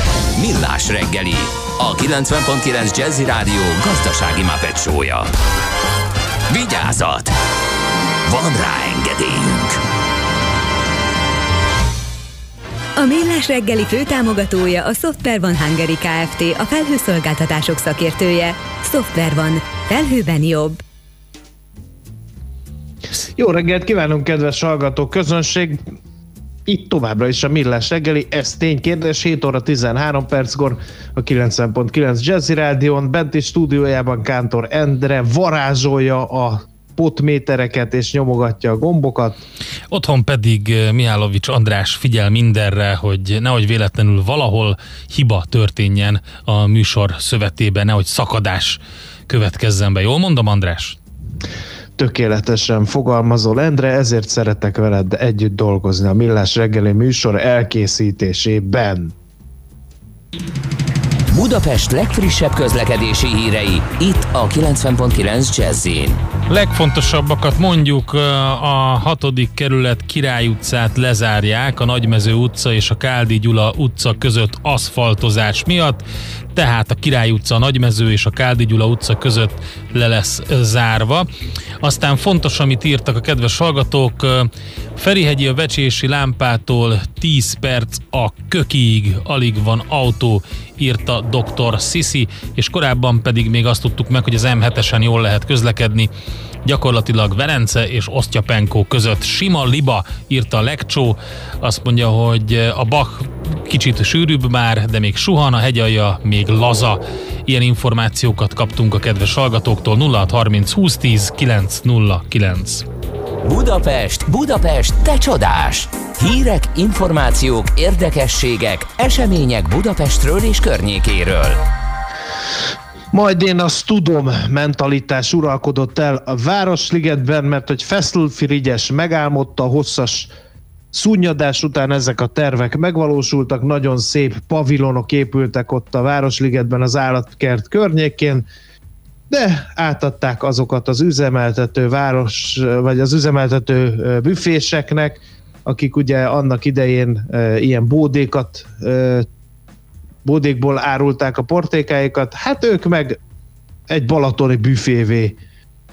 Millás reggeli, a 90.9 Jazzy Rádió gazdasági mapetsója. Vigyázat! Van rá engedélyünk! A Millás reggeli főtámogatója a Software van Hungary Kft. A felhőszolgáltatások szakértője. Software van. Felhőben jobb. Jó reggelt kívánunk, kedves hallgató közönség! Itt továbbra is a Millás reggeli, ez ténykérdés, 7 óra 13 perckor a 90.9 Jazzy Rádion, benti stúdiójában Kántor Endre varázsolja a potmétereket és nyomogatja a gombokat. Otthon pedig eh, Mihálovics András figyel mindenre, hogy nehogy véletlenül valahol hiba történjen a műsor szövetében, nehogy szakadás következzen be. Jól mondom, András? Tökéletesen fogalmazol, Endre, ezért szeretek veled együtt dolgozni a Millás reggeli műsor elkészítésében. Budapest legfrissebb közlekedési hírei, itt a 90.9 jazz Legfontosabbakat mondjuk a hatodik kerület Király utcát lezárják a Nagymező utca és a Káldi Gyula utca között aszfaltozás miatt, tehát a Király utca, a Nagymező és a Káldi Gyula utca között le lesz zárva. Aztán fontos, amit írtak a kedves hallgatók, Ferihegyi a Vecsési lámpától 10 perc a kökiig alig van autó, írta dr. Sisi, és korábban pedig még azt tudtuk meg, hogy az M7-esen jól lehet közlekedni, gyakorlatilag Velence és Osztyapenko között sima liba, írta a Lekcsó, azt mondja, hogy a Bach kicsit sűrűbb már, de még suhan, a hegyalja még laza. Ilyen információkat kaptunk a kedves hallgatóktól 0630 2010 909. Budapest, Budapest, te csodás! Hírek, információk, érdekességek, események Budapestről és környékéről. Majd én azt tudom, mentalitás uralkodott el a Városligetben, mert hogy Feszl Frigyes megálmodta a hosszas szúnyadás után ezek a tervek megvalósultak, nagyon szép pavilonok épültek ott a Városligetben az állatkert környékén, de átadták azokat az üzemeltető város, vagy az üzemeltető büféseknek, akik ugye annak idején ilyen bódékat, bódékból árulták a portékáikat, hát ők meg egy balatoni büfévé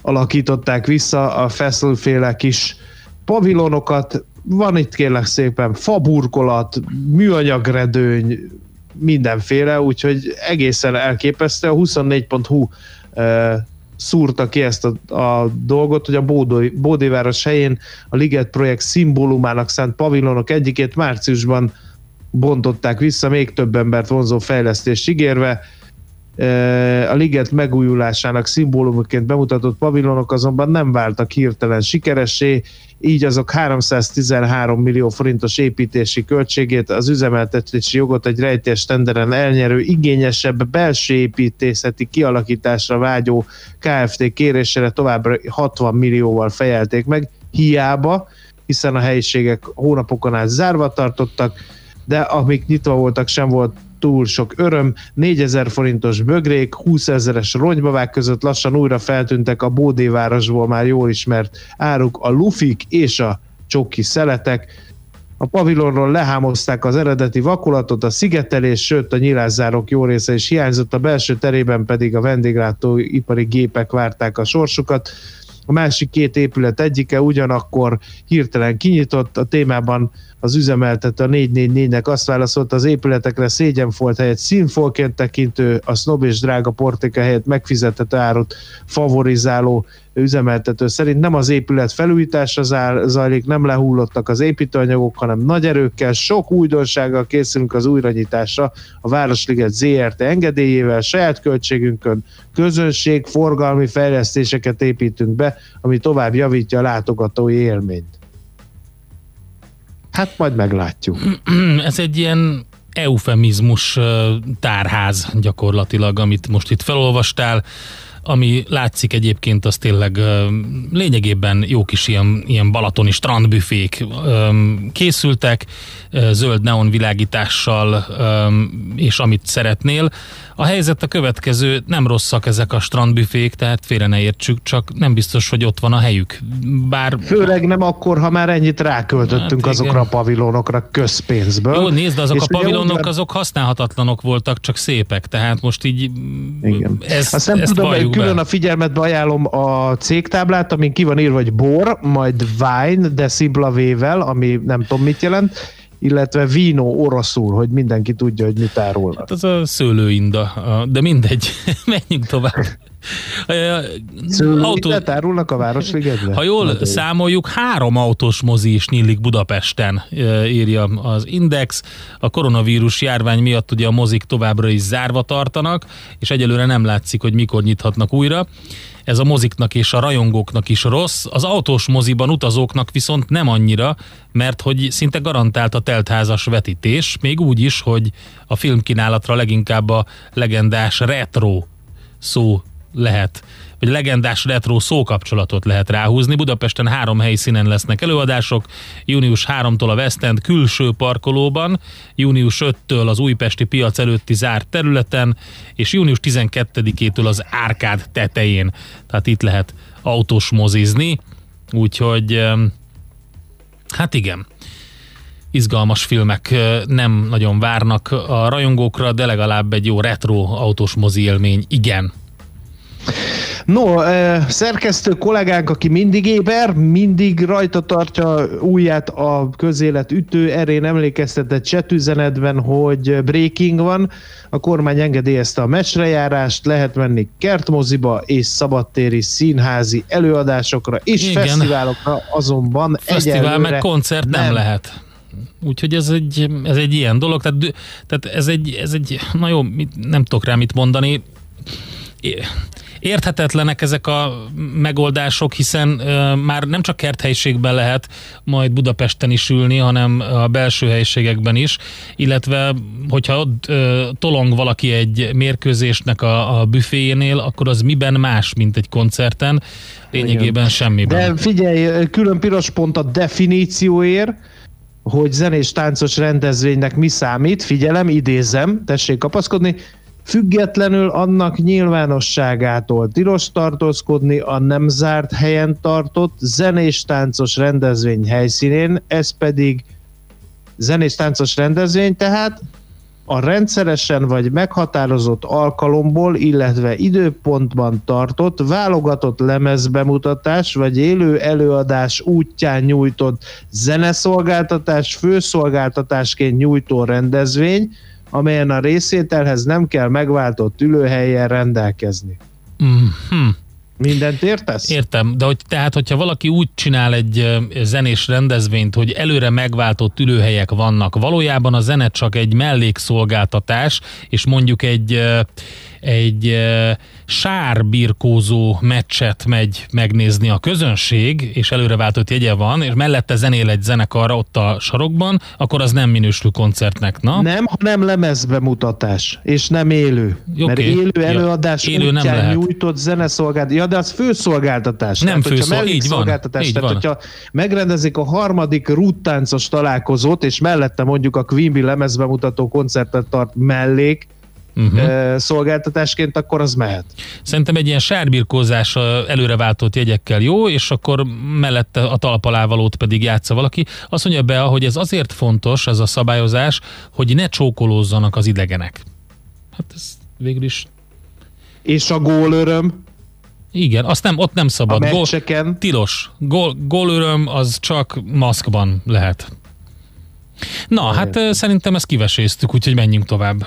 alakították vissza a feszülféle kis pavilonokat, van itt kérlek szépen faburkolat, műanyagredőny, mindenféle, úgyhogy egészen elképesztő. A 24.hu e, szúrta ki ezt a, a dolgot, hogy a Bódói, Bódéváros helyén a Liget projekt szimbólumának szánt pavilonok egyikét márciusban bontották vissza, még több embert vonzó fejlesztést ígérve. a liget megújulásának szimbólumaként bemutatott pavilonok azonban nem váltak hirtelen sikeressé, így azok 313 millió forintos építési költségét az üzemeltetési jogot egy rejtés tenderen elnyerő, igényesebb belső építészeti kialakításra vágyó KFT kérésére továbbra 60 millióval fejelték meg, hiába, hiszen a helyiségek hónapokon át zárva tartottak, de amik nyitva voltak, sem volt túl sok öröm. 4000 forintos bögrék, 20 ezeres ronybavák között lassan újra feltűntek a Bódévárosból már jól ismert áruk, a lufik és a csoki szeletek. A pavilonról lehámozták az eredeti vakulatot, a szigetelés, sőt a nyilászárok jó része is hiányzott, a belső terében pedig a vendéglátóipari gépek várták a sorsukat. A másik két épület egyike ugyanakkor hirtelen kinyitott, a témában az üzemeltető a 444-nek azt válaszolt, az épületekre szégyenfolt helyett színfolként tekintő, a snob és drága portéka helyett megfizetett árut favorizáló üzemeltető szerint nem az épület felújításra zár- zajlik, nem lehullottak az építőanyagok, hanem nagy erőkkel, sok újdonsággal készülünk az újranyitásra a Városliget ZRT engedélyével, saját költségünkön közönség, forgalmi fejlesztéseket építünk be, ami tovább javítja a látogatói élményt. Hát majd meglátjuk. [clears throat] Ez egy ilyen eufemizmus tárház gyakorlatilag, amit most itt felolvastál, ami látszik egyébként, az tényleg lényegében jó kis ilyen, ilyen balatoni strandbüfék készültek, zöld neon világítással, és amit szeretnél. A helyzet a következő, nem rosszak ezek a strandbüfék, tehát félre ne értsük, csak nem biztos, hogy ott van a helyük. Bár Főleg nem akkor, ha már ennyit ráköltöttünk Hát azokra igen. a pavilonokra közpénzből. Jó, nézd, azok És a pavilonok, azok használhatatlanok voltak, csak szépek, tehát most így Igen. ezt, Azt nem ezt tudom, valljuk külön be. a figyelmetbe ajánlom a cégtáblát, amin ki van írva, hogy bor, majd wine, de szimpla vével, ami nem tudom mit jelent, illetve vino oroszul, hogy mindenki tudja, hogy mit árulnak. Hát az a szőlőinda, de mindegy, [laughs] menjünk tovább. Ö, Szőlőindet árulnak a Városligetben? Ha jól Na, számoljuk, három autós mozi is nyílik Budapesten, írja az Index. A koronavírus járvány miatt ugye a mozik továbbra is zárva tartanak, és egyelőre nem látszik, hogy mikor nyithatnak újra. Ez a moziknak és a rajongóknak is rossz, az autós moziban utazóknak viszont nem annyira, mert hogy szinte garantált a teltházas vetítés, még úgy is, hogy a filmkínálatra leginkább a legendás retro szó lehet, vagy legendás retro szókapcsolatot lehet ráhúzni. Budapesten három helyszínen lesznek előadások, június 3-tól a West End külső parkolóban, június 5-től az újpesti piac előtti zárt területen, és június 12-től az árkád tetején. Tehát itt lehet autós mozizni, úgyhogy hát igen izgalmas filmek nem nagyon várnak a rajongókra, de legalább egy jó retro autós mozi élmény, igen. No, szerkesztő kollégánk, aki mindig éber, mindig rajta tartja ujját a közélet ütő erén emlékeztetett csetüzenetben, hogy breaking van. A kormány engedélyezte a meccsrejárást, lehet menni kertmoziba és szabadtéri színházi előadásokra és Igen. fesztiválokra, azonban Fesztivál meg koncert nem, nem lehet. Úgyhogy ez egy, ez egy ilyen dolog, tehát, tehát ez, egy, ez egy, na jó, nem tudok rá mit mondani. É- Érthetetlenek ezek a megoldások, hiszen ö, már nem csak kerthelyiségben lehet majd Budapesten is ülni, hanem a belső helyiségekben is, illetve hogyha ott ö, tolong valaki egy mérkőzésnek a, a büféjénél, akkor az miben más, mint egy koncerten? Lényegében semmiben. De figyelj, külön piros pont a definícióért, hogy zenés táncos rendezvénynek mi számít, figyelem, idézem, tessék kapaszkodni, függetlenül annak nyilvánosságától tilos tartózkodni a nem zárt helyen tartott zenés táncos rendezvény helyszínén, ez pedig zenés táncos rendezvény, tehát a rendszeresen vagy meghatározott alkalomból, illetve időpontban tartott válogatott lemezbemutatás vagy élő előadás útján nyújtott zeneszolgáltatás főszolgáltatásként nyújtó rendezvény, amelyen a részételhez nem kell megváltott ülőhelyen rendelkezni. Mm-hmm. Mindent értesz? Értem, de hogy tehát, hogyha valaki úgy csinál egy zenés rendezvényt, hogy előre megváltott ülőhelyek vannak, valójában a zene csak egy mellékszolgáltatás, és mondjuk egy, egy sárbirkózó meccset megy megnézni a közönség, és előreváltott jegye van, és mellette zenél egy zenekar ott a sarokban, akkor az nem minősül koncertnek, na? Nem, hanem lemezbemutatás, és nem élő. Oké. Mert élő Ja, előadás élő élő nem lehet. nyújtott zeneszolgáltatás. Ja, de az főszolgáltatás. Nem hogyha főszol- így van, mellékszolgáltatás, így tehát van. hogyha megrendezik a harmadik rúttáncos találkozót, és mellette mondjuk a Bee lemezbemutató koncertet tart mellék, Uh-huh. uh, szolgáltatásként, akkor az mehet. Szerintem egy ilyen sárbirkózás előreváltott jegyekkel jó, és akkor mellette a talpalávalót pedig játsza valaki. Azt mondja be, hogy ez azért fontos, ez a szabályozás, hogy ne csókolózzanak az idegenek. Hát ez végül is... És a gólöröm? Igen, azt nem, ott nem szabad. A Gól, meccseken? tilos. Gól, gólöröm az csak maszkban lehet. Na, hát szerintem ezt kiveséztük, úgyhogy menjünk tovább.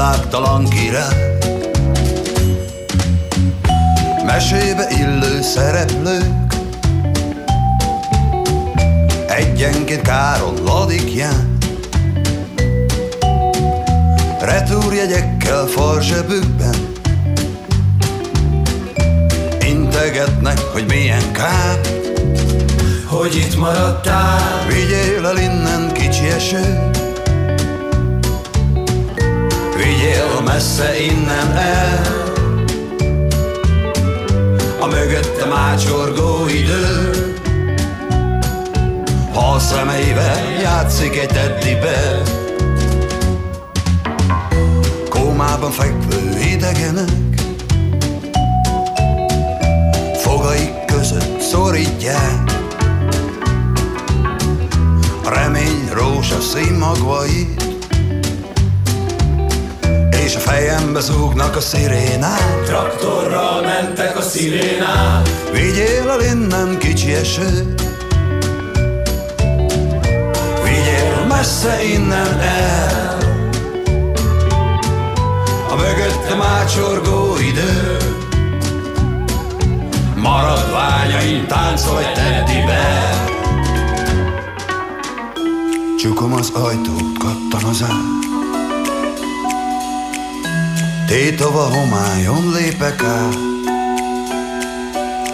Világtalan király Mesébe illő szereplők. Egyenként káron ladikján Retúrjegyekkel farzsebükben. Integetnek, hogy milyen kár. Hogy itt maradtál. Vigyél el innen kicsi eső Vigyél messze innen el. A mögöttem ácsorgó idő. Ha a szemeivel játszik egy teddibe. Kómában fekvő idegenek Fogaik között szorítják. A remény rózsa színmagvait És a fejembe zúgnak a szirénák. Traktorral mentek a szirénák. Vigyél el innen kicsi eső. Vigyél messze innen el. A mögöttem ácsorgó idő. Maradványaim táncol egy teddibe Csukom az ajtót, kattan az ár Tétova homályon lépek át.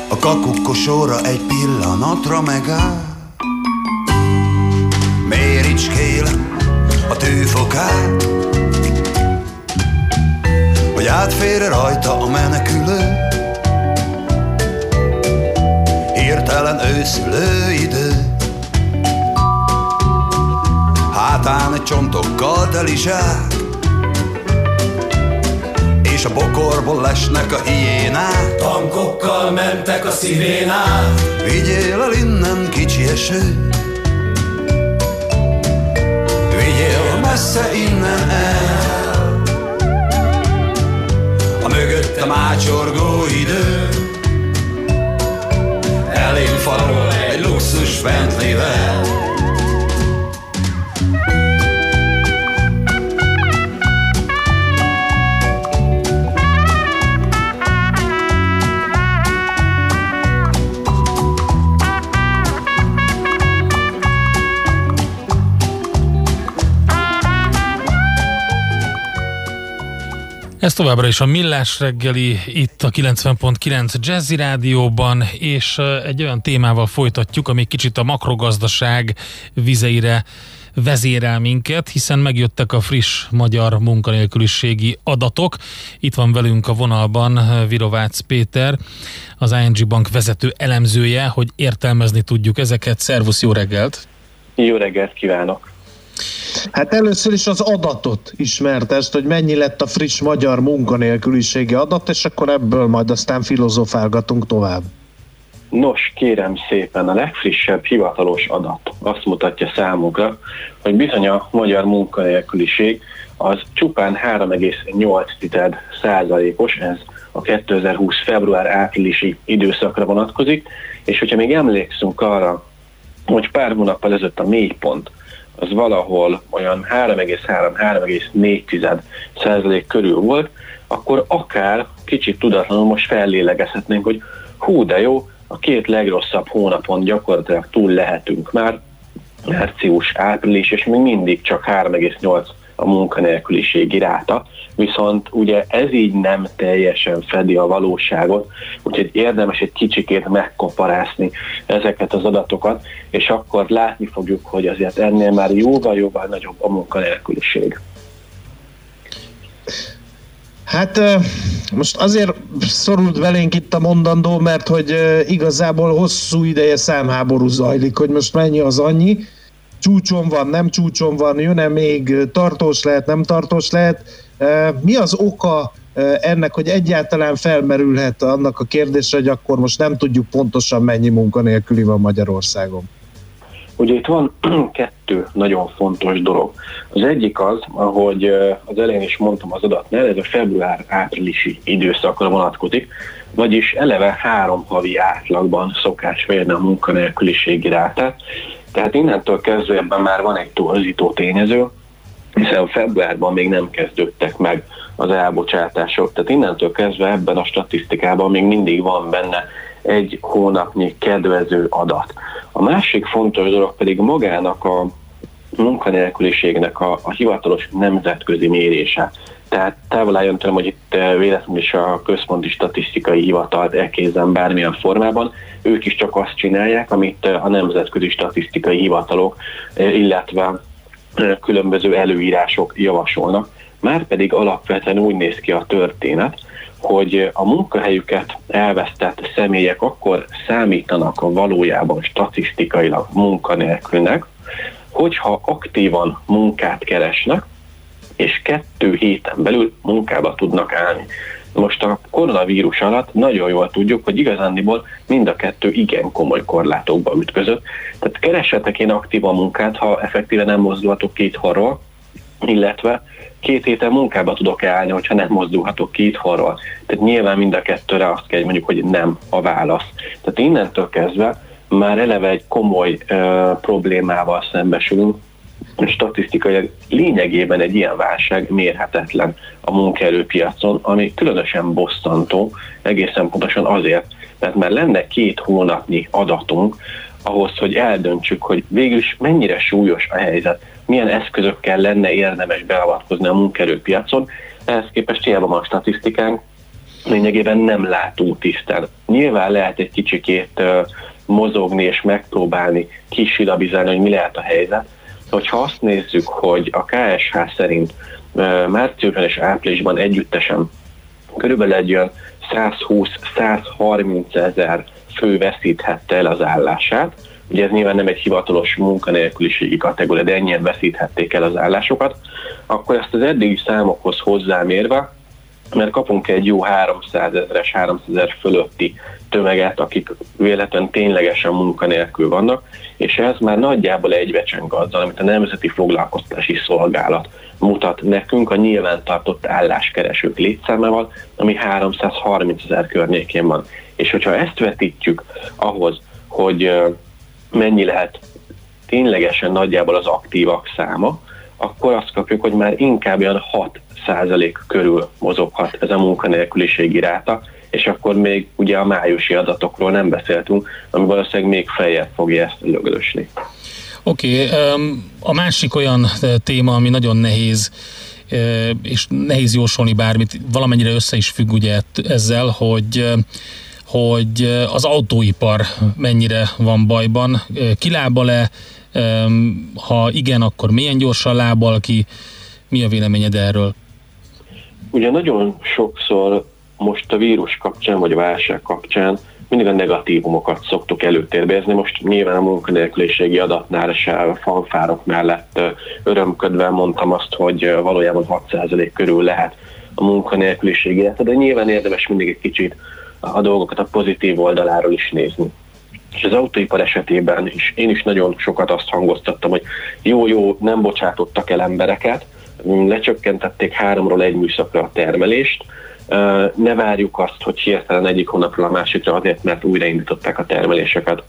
A kakukkosóra egy pillanatra megáll. Méricskélem a tűfokát Hogy átfér rajta a menekülő. Hirtelen őszülő idő Hátán egy csontokkal teli zsák a bokorból lesnek a hiénák. Tankokkal mentek a szirénák. Vigyél el innen kicsi eső. Vigyél messze innen el. A mögöttem ácsorgó idő. Elém farol egy luxus Bentley-vel Ez továbbra is a Millás reggeli itt a 90.9 Jazzy Rádióban, és egy olyan témával folytatjuk, ami kicsit a makrogazdaság vizeire vezérel minket, hiszen megjöttek a friss magyar munkanélküliségi adatok. Itt van velünk a vonalban Virovácz Péter, az ING Bank vezető elemzője, hogy értelmezni tudjuk ezeket. Szervusz, jó reggelt! Jó reggelt kívánok! Hát először is az adatot ismertest, hogy mennyi lett a friss magyar munkanélküliségi adat, és akkor ebből majd aztán filozofálgatunk tovább. Nos, kérem szépen, a legfrissebb hivatalos adat azt mutatja számunkra, hogy bizony a magyar munkanélküliség az csupán 3,8 százalékos, ez a 2020 február-áprilisi időszakra vonatkozik, és hogyha még emlékszünk arra, hogy pár hónappal ezelőtt a mélypont az valahol olyan 3,3-3,4 százalék körül volt, akkor akár kicsit tudatlanul most fellélegezhetnénk, hogy hú, de jó, a két legrosszabb hónapon gyakorlatilag túl lehetünk már, március, április, és még mindig csak 3,8 a munkanélküliségi ráta, viszont ugye ez így nem teljesen fedi a valóságot, úgyhogy érdemes egy kicsikét megkoparászni ezeket az adatokat, és akkor látni fogjuk, hogy azért ennél már jóval-jóval nagyobb a munkanélküliség. Hát most azért szorult belénk itt a mondandó, mert hogy igazából hosszú ideje számháború zajlik, hogy most mennyi az annyi. Csúcson van, nem csúcson van, jön-e még, tartós lehet, nem tartós lehet. Mi az oka ennek, hogy egyáltalán felmerülhet annak a kérdésre, hogy akkor most nem tudjuk pontosan mennyi munkanélküli van Magyarországon? Ugye itt van [clears throat] kettő nagyon fontos dolog. Az egyik az, ahogy az elején is mondtam az adatnál, ez a február-áprilisi időszakra vonatkozik, vagyis eleve három havi átlagban szokás mérni a munkanélküliségi rátát, tehát innentől kezdve ebben már van egy torzító tényező, hiszen februárban még nem kezdődtek meg az elbocsátások, tehát innentől kezdve ebben a statisztikában még mindig van benne egy hónapnyi kedvező adat. A másik fontos dolog pedig magának a munkanélküliségnek a, a hivatalos nemzetközi mérése. Tehát távol álljon tőlem, hogy itt eh, véletlenül is a központi statisztikai hivatalt elkézem bármilyen formában. Ők is csak azt csinálják, amit eh, a nemzetközi statisztikai hivatalok, eh, illetve különböző előírások javasolnak. Márpedig alapvetően úgy néz ki a történet, hogy a munkahelyüket elvesztett személyek akkor számítanak valójában statisztikailag munkanélkülnek, hogyha aktívan munkát keresnek, és kettő héten belül munkába tudnak állni. Most a koronavírus alatt nagyon jól tudjuk, hogy igazándiból mind a kettő igen komoly korlátokba ütközött. Tehát keressetek én aktívan munkát, ha effektíve nem mozdulhatok két horról, illetve két héten munkába tudok állni, hogyha nem mozdulhatok két horról. Tehát nyilván mind a kettőre azt kell, mondjuk, hogy nem a válasz. Tehát innentől kezdve már eleve egy komoly ö, problémával szembesülünk, statisztikai lényegében egy ilyen válság mérhetetlen a munkaerőpiacon, ami különösen bosszantó, egészen pontosan azért, mert már lenne két hónapnyi adatunk, ahhoz, hogy eldöntsük, hogy végül mennyire súlyos a helyzet, milyen eszközökkel lenne érdemes beavatkozni a munkaerőpiacon, ehhez képest hiába van a statisztikánk, lényegében nem látunk tisztán. Nyilván lehet egy kicsikét mozogni és megpróbálni kisilabizálni, hogy mi lehet a helyzet, hogyha azt nézzük, hogy a KSH szerint márciusban és áprilisban együttesen körülbelül egy olyan 120-130 ezer fő veszíthette el az állását, ugye ez nyilván nem egy hivatalos munkanélküliségi kategória, de ennyien veszíthették el az állásokat, akkor ezt az eddigi számokhoz hozzámérve, mert kapunk egy jó 300 ezeres, 300 ezer fölötti tömeget, akik véletlenül ténylegesen munkanélkül vannak, és ez már nagyjából egybecseng azzal, amit a Nemzeti Foglalkoztatási Szolgálat mutat nekünk a nyilvántartott álláskeresők létszámával, ami 330 ezer környékén van. És hogyha ezt vetítjük ahhoz, hogy mennyi lehet ténylegesen nagyjából az aktívak száma, akkor azt kapjuk, hogy már inkább olyan 6 százalék körül mozoghat ez a munkanélküliségi ráta, és akkor még ugye a májusi adatokról nem beszéltünk, ami valószínűleg még feljebb fogja ezt lögdösni. Oké, okay, a másik olyan eh, téma, ami nagyon nehéz, eh, és nehéz jósolni bármit, valamennyire össze is függ ugye ezzel, hogy eh, hogy az autóipar mennyire van bajban, kilábal-e, ha igen, akkor milyen gyorsan lábal ki, mi a véleményed erről? Ugye nagyon sokszor most a vírus kapcsán, vagy a válság kapcsán mindig a negatívumokat szoktuk előtérbe helyezni. Most nyilván a munkanélküliségi adatnál és a fanfárok mellett örömködve mondtam azt, hogy valójában 6% körül lehet a munkanélküliségi ráta, de nyilván érdemes mindig egy kicsit a dolgokat a pozitív oldaláról is nézni. És az autóipar esetében is. Én is nagyon sokat azt hangoztattam, hogy jó-jó, nem bocsátottak el embereket, lecsökkentették háromról egy műszakra a termelést, ne várjuk azt, hogy hirtelen egyik hónapról a másikra azért, mert újraindították a termeléseket,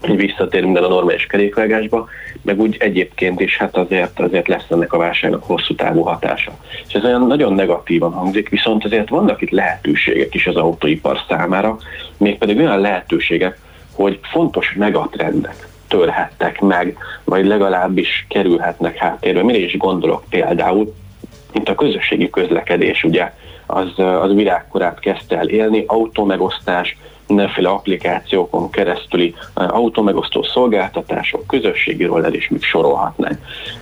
hogy visszatér minden a normális kerékvágásba, meg úgy egyébként is hát azért, azért lesz ennek a válságnak hosszú távú hatása. És ez olyan nagyon negatívan hangzik, viszont azért vannak itt lehetőségek is az autóipar számára, mégpedig olyan lehetőségek, hogy fontos megatrendek törhettek meg, vagy legalábbis kerülhetnek háttérbe. Mire is gondolok például, mint a közösségi közlekedés, ugye, az, az virágkorát kezdte el élni, autómegosztás, mindenféle applikációkon keresztüli eh, autómegosztó szolgáltatások, közösségi roller is még sorolhatnánk.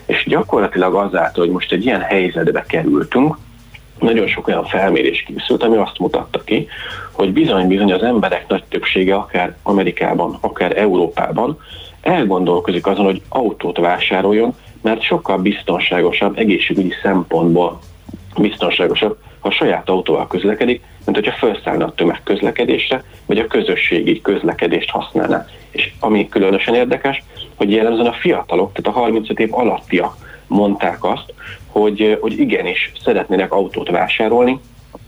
És gyakorlatilag azáltal, hogy most egy ilyen helyzetbe kerültünk, nagyon sok olyan felmérés készült, ami azt mutatta ki, hogy bizony-bizony az emberek nagy többsége akár Amerikában, akár Európában elgondolkozik azon, hogy autót vásároljon, mert sokkal biztonságosabb egészségügyi szempontból biztonságosabb, ha saját autóval közlekedik, mint hogyha felszállna a tömegközlekedésre, vagy a közösségi közlekedést használná. És ami különösen érdekes, hogy jellemzően a fiatalok, tehát a 35 év alattiak mondták azt, hogy, hogy igenis szeretnének autót vásárolni,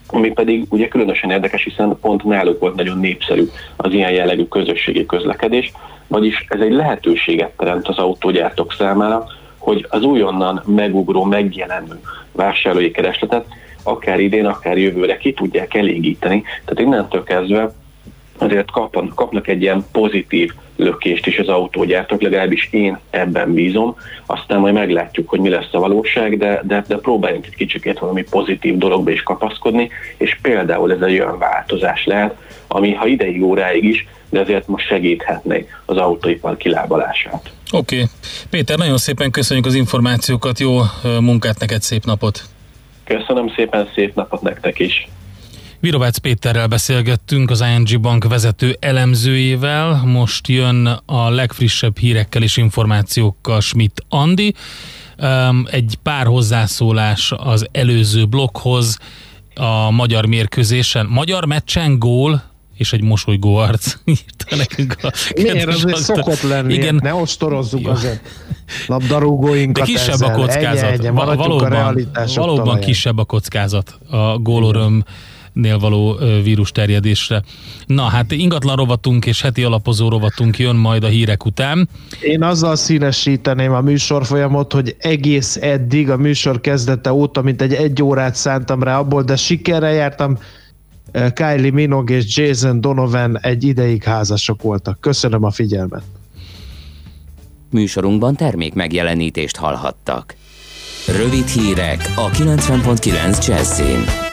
ami pedig ugye különösen érdekes, hiszen pont náluk volt nagyon népszerű az ilyen jellegű közösségi közlekedés, vagyis ez egy lehetőséget teremt az autógyártók számára, hogy az újonnan megugró, megjelenő vásárlói keresletet akár idén, akár jövőre ki tudják elégíteni. Tehát innentől kezdve azért kapnak, kapnak egy ilyen pozitív lökést is az autógyártók, legalábbis én ebben bízom, aztán majd meglátjuk, hogy mi lesz a valóság, de, de, de próbáljunk egy kicsikét valami pozitív dologba is kapaszkodni, és például ez egy olyan változás lehet, ami ha ideig óráig is, de azért most segíthetné az autóipar kilábalását. Oké. Okay. Péter, nagyon szépen köszönjük az információkat, jó munkát neked, szép napot! Köszönöm szépen, szép napot nektek is! Virovácz Péterrel beszélgettünk, az ING Bank vezető elemzőjével. Most jön a legfrissebb hírekkel és információkkal Schmidt Andi. Egy pár hozzászólás az előző blokkhoz a magyar mérkőzésen. Magyar meccsen gól és egy mosolygó arc [laughs] írta nekünk a Miért azért szokott lenni? Igen, Ne ostorozzuk Jó. azért labdarúgóinkat de kisebb ezzel. a kockázat. Egye, egye, Va- maradjunk a valóban, valóban talaján. kisebb a kockázat a gólörömnél való vírus terjedésre. Na hát ingatlan rovatunk és heti alapozó rovatunk jön majd a hírek után. Én azzal színesíteném a műsorfolyamot, hogy egész eddig a műsor kezdete óta, mint egy egy órát szántam rá abból, de sikerrel jártam. Kylie Minogue és Jason Donovan egy ideig házasok voltak. Köszönöm a figyelmet. Műsorunkban termék megjelenítést hallhattak. Rövid hírek a 90.9 Jazzin.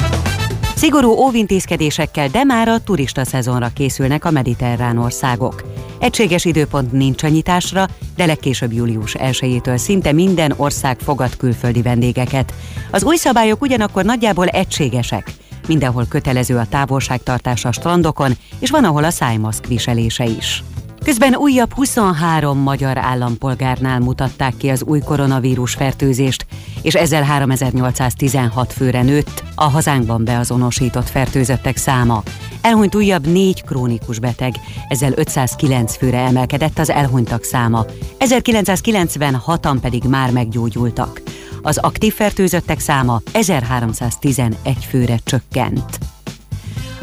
Szigorú óvintézkedésekkel, de már a turista szezonra készülnek a mediterrán országok. Egységes időpont nincs a nyitásra, de legkésőbb július 1-től szinte minden ország fogad külföldi vendégeket. Az új szabályok ugyanakkor nagyjából egységesek. Mindenhol kötelező a távolságtartás a strandokon, és van, ahol a szájmaszk viselése is. Közben újabb 23 magyar állampolgárnál mutatták ki az új koronavírus fertőzést, és ezzel 3816 főre nőtt a hazánkban beazonosított fertőzöttek száma. Elhunyt újabb négy krónikus beteg, ezzel 509 főre emelkedett az elhunytak száma, 1996-an pedig már meggyógyultak. Az aktív fertőzöttek száma 1311 főre csökkent.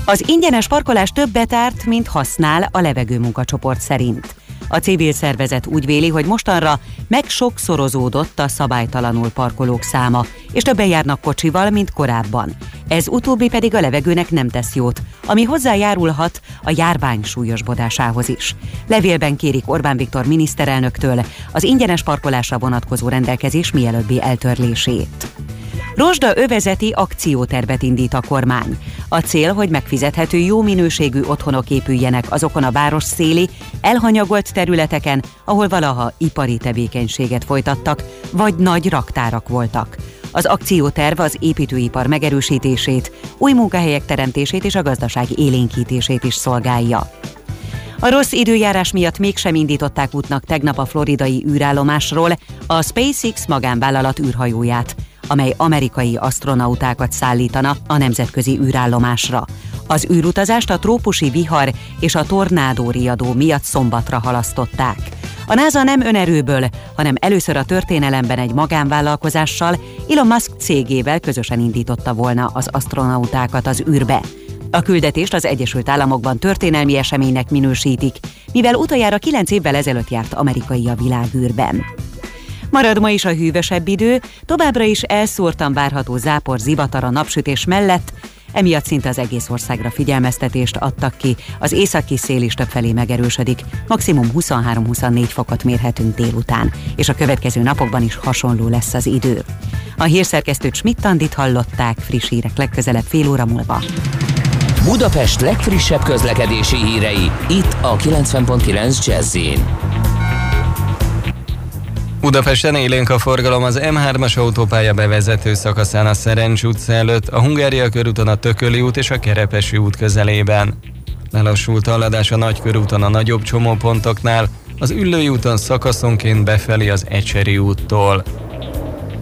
Az ingyenes parkolás többet árt, mint használ a levegő munkacsoport szerint. A civil szervezet úgy véli, hogy mostanra meg sokszorozódott a szabálytalanul parkolók száma, és többen járnak kocsival, mint korábban. Ez utóbbi pedig a levegőnek nem tesz jót, ami hozzájárulhat a járvány súlyosbodásához is. Levélben kérik Orbán Viktor miniszterelnöktől az ingyenes parkolásra vonatkozó rendelkezés mielőbbi eltörlését. Rozsda övezeti akciótervet indít a kormány. A cél, hogy megfizethető jó minőségű otthonok épüljenek azokon a város széli, elhanyagolt területeken, ahol valaha ipari tevékenységet folytattak, vagy nagy raktárak voltak. Az akcióterv az építőipar megerősítését, új munkahelyek teremtését és a gazdaság élénkítését is szolgálja. A rossz időjárás miatt mégsem indították útnak tegnap a floridai űrállomásról a SpaceX magánvállalat űrhajóját, amely amerikai asztronautákat szállítana a nemzetközi űrállomásra. Az űrutazást a trópusi vihar és a tornádó riadó miatt szombatra halasztották. A NASA nem önerőből, hanem először a történelemben egy magánvállalkozással, Elon Musk cégével közösen indította volna az astronautákat az űrbe. A küldetést az Egyesült Államokban történelmi eseménynek minősítik, mivel utoljára 9 évvel ezelőtt járt amerikai a világűrben. Marad ma is a hűvösebb idő, továbbra is elszórtan várható zápor zivatar a napsütés mellett, emiatt szinte az egész országra figyelmeztetést adtak ki, az északi szél is többfelé megerősödik, maximum 23-24 fokot mérhetünk délután, és a következő napokban is hasonló lesz az idő. A hírszerkesztőt Schmidt-Tandit hallották, friss hírek legközelebb fél óra múlva. Budapest legfrissebb közlekedési hírei, itt a 90.9 jazz Budapesten élénk a forgalom az M3-as autópálya bevezető szakaszán a Szerencs utca előtt, a Hungária körúton a Tököli út és a Kerepesi út közelében. Lelassult haladás a Nagykörúton a nagyobb csomópontoknál, az Üllői úton szakaszonként befelé az Ecseri úttól.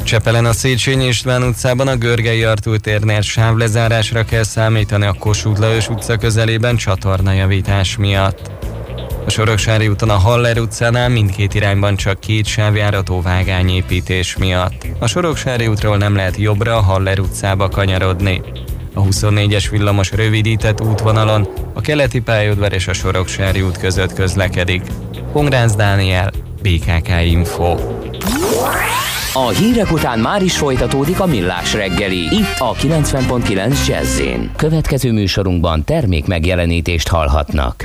Csepelen a Széchenyi István utcában a Görgei Artúr térnél sávlezárásra kell számítani a Kossuth Lajos utca közelében csatornajavítás miatt. A Soroksári úton a Haller utcánál mindkét irányban csak két sávjárató vágányépítés miatt. A Soroksári útról nem lehet jobbra a Haller utcába kanyarodni. A 24-es villamos rövidített útvonalon a keleti pályaudvar és a Soroksári út között közlekedik. Pongrász Dániel, BKK Info. A hírek után már is folytatódik a millás reggeli, itt a 90.9 jazz Következő műsorunkban termék megjelenítést hallhatnak.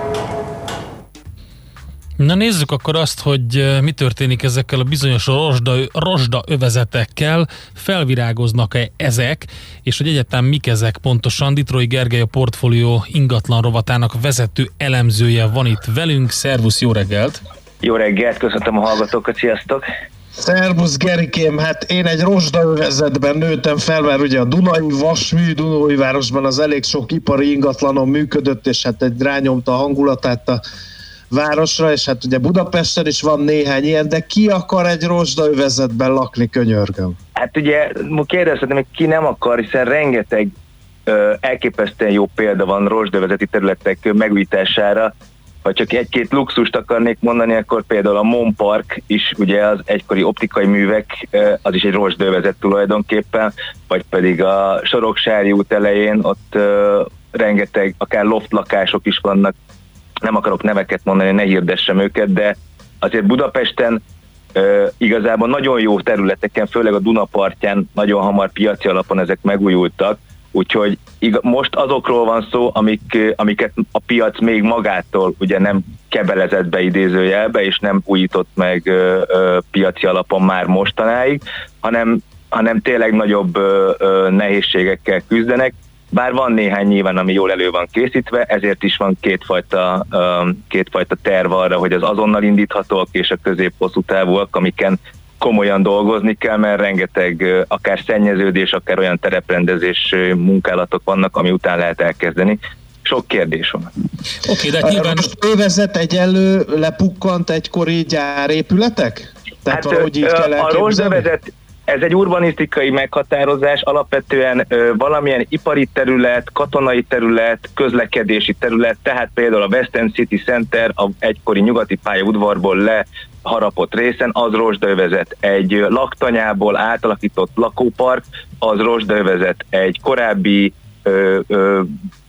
Na nézzük akkor azt, hogy mi történik ezekkel a bizonyos rozsda, rozsda övezetekkel, felvirágoznak-e ezek, és hogy egyetem mik ezek pontosan. Ditrói Gergely a portfólió ingatlan rovatának vezető elemzője van itt velünk. Szervusz, jó reggelt! Jó reggelt, köszöntöm a hallgatókat, sziasztok! Szerbusz Gerikém, hát én egy rozsdaövezetben nőttem fel, mert ugye a Dunai Vasmű Dunai városban az elég sok ipari ingatlanon működött, és hát egy rányomta a hangulatát a városra, és hát ugye Budapesten is van néhány ilyen, de ki akar egy rozsdaövezetben lakni, könyörgöm? Hát ugye kérdezhetem, hogy ki nem akar, hiszen rengeteg ö, elképesztően jó példa van rozsdövezeti területek megújítására. Ha csak egy-két luxust akarnék mondani, akkor például a Mon Park is, ugye az egykori optikai művek, az is egy rozsdövezet tulajdonképpen, vagy pedig a Soroksári út elején ott rengeteg, akár loft lakások is vannak, nem akarok neveket mondani, ne hirdessem őket, de azért Budapesten ö, igazából nagyon jó területeken, főleg a Dunapartján nagyon hamar piaci alapon ezek megújultak, úgyhogy iga, most azokról van szó, amik, amiket a piac még magától ugye nem kebelezett be idézőjelbe, és nem újított meg ö, ö, piaci alapon már mostanáig, hanem, hanem tényleg nagyobb ö, ö, nehézségekkel küzdenek, bár van néhány nyilván, ami jól elő van készítve, ezért is van kétfajta, um, kétfajta terv arra, hogy az azonnal indíthatóak és a közép-hosszú távúak, amiken komolyan dolgozni kell, mert rengeteg akár szennyeződés, akár olyan tereprendezés munkálatok vannak, ami után lehet elkezdeni. Sok kérdés van. Oké, de nyilván... Most övezet egyenlő lepukkant egykori gyárépületek? Tehát hát, valahogy így kell a? Ez egy urbanisztikai meghatározás, alapvetően ö, valamilyen ipari terület, katonai terület, közlekedési terület, tehát például a Western City Center, a egykori nyugati pályaudvarból le harapott részen, az rozsdaövezet. Egy laktanyából átalakított lakópark, az rozsdaövezet. Egy korábbi ö, ö,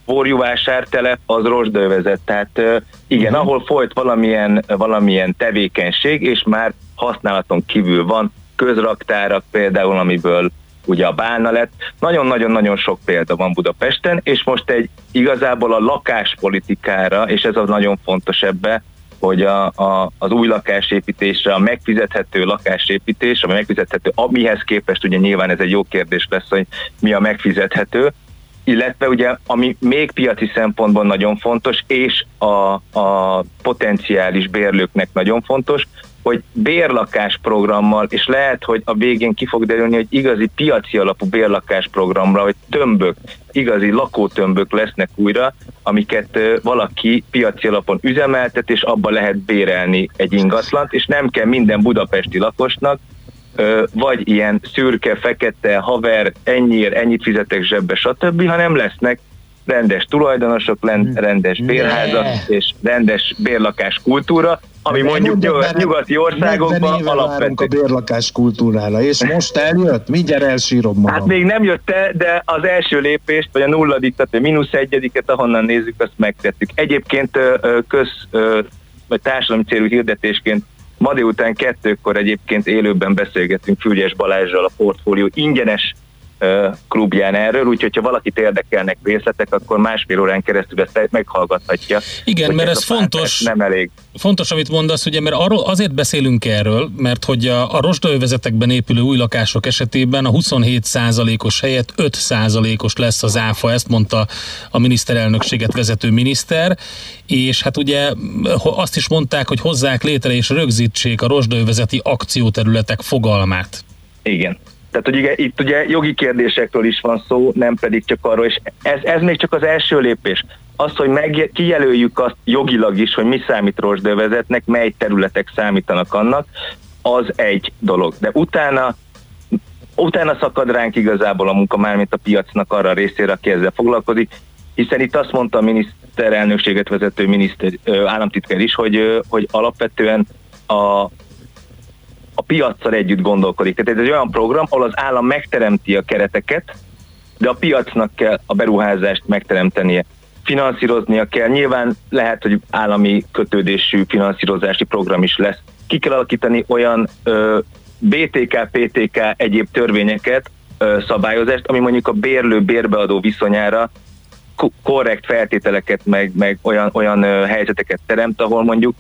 borjúvásártelep, az rozsdaövezet. Tehát ö, igen, uh-huh. ahol folyt valamilyen, valamilyen tevékenység, és már használaton kívül van, közraktárak például, amiből ugye a bálna lett. Nagyon-nagyon-nagyon sok példa van Budapesten, és most egy igazából a lakáspolitikára, és ez az nagyon fontos ebbe, hogy a, a, az új lakásépítésre, a megfizethető lakásépítés, ami megfizethető, amihez képest ugye nyilván ez egy jó kérdés lesz, hogy mi a megfizethető, illetve ugye, ami még piaci szempontból nagyon fontos, és a, a potenciális bérlőknek nagyon fontos, hogy bérlakás programmal, és lehet, hogy a végén ki fog derülni, hogy igazi piaci alapú bérlakás programra, hogy tömbök, igazi lakótömbök lesznek újra, amiket valaki piaci alapon üzemeltet, és abba lehet bérelni egy ingatlant, és nem kell minden budapesti lakosnak, vagy ilyen szürke, fekete, haver, ennyiért, ennyit fizetek zsebbe, stb., hanem lesznek rendes tulajdonosok, len- rendes bérházak és rendes bérlakás kultúra, ami De mondjuk már, nyugati 40 országokban alapvető. a bérlakás kultúrára, és most eljött? Mindjárt elsírom magam. Hát még nem jött el, de az első lépést, vagy a nulladik, tehát a mínusz egyediket, ahonnan nézzük, azt megtettük. Egyébként köz, vagy társadalmi célú hirdetésként ma délután kettőkor egyébként élőben beszélgetünk Fügyes Balázsral a portfólió ingyenes klubján erről, úgyhogy ha valakit érdekelnek részletek, akkor másfél órán keresztül ezt meghallgathatja. Igen, mert ez pár fontos. Nem elég. Fontos, amit mondasz, ugye, mert arról azért beszélünk erről, mert hogy a, a rozsdaövezetekben épülő új lakások esetében a 27%-os helyett 5%-os lesz az áfa, ezt mondta a miniszterelnökséget vezető miniszter, és hát ugye azt is mondták, hogy hozzák létre és rögzítsék a rozsdaövezeti akcióterületek fogalmát. Igen. Tehát, hogy ugye, itt ugye jogi kérdésekről is van szó, nem pedig csak arról, és ez, ez még csak az első lépés. Az, hogy meg, kijelöljük azt jogilag is, hogy mi számít rozsdövezetnek, mely területek számítanak annak, az egy dolog. De utána utána szakad ránk igazából a munka, mármint a piacnak arra a részére, aki ezzel foglalkozik, hiszen itt azt mondta a miniszterelnökséget vezető miniszter, államtitkár is, hogy, hogy alapvetően a piaccal együtt gondolkodik. Tehát ez egy olyan program, ahol az állam megteremti a kereteket, de a piacnak kell a beruházást megteremtenie. Finanszíroznia kell. Nyilván lehet, hogy állami kötődésű finanszírozási program is lesz. Ki kell alakítani olyan ö, BTK, PTK egyéb törvényeket, ö, szabályozást, ami mondjuk a bérlő bérbeadó viszonyára ko- korrekt feltételeket, meg, meg olyan, olyan helyzeteket teremt, ahol mondjuk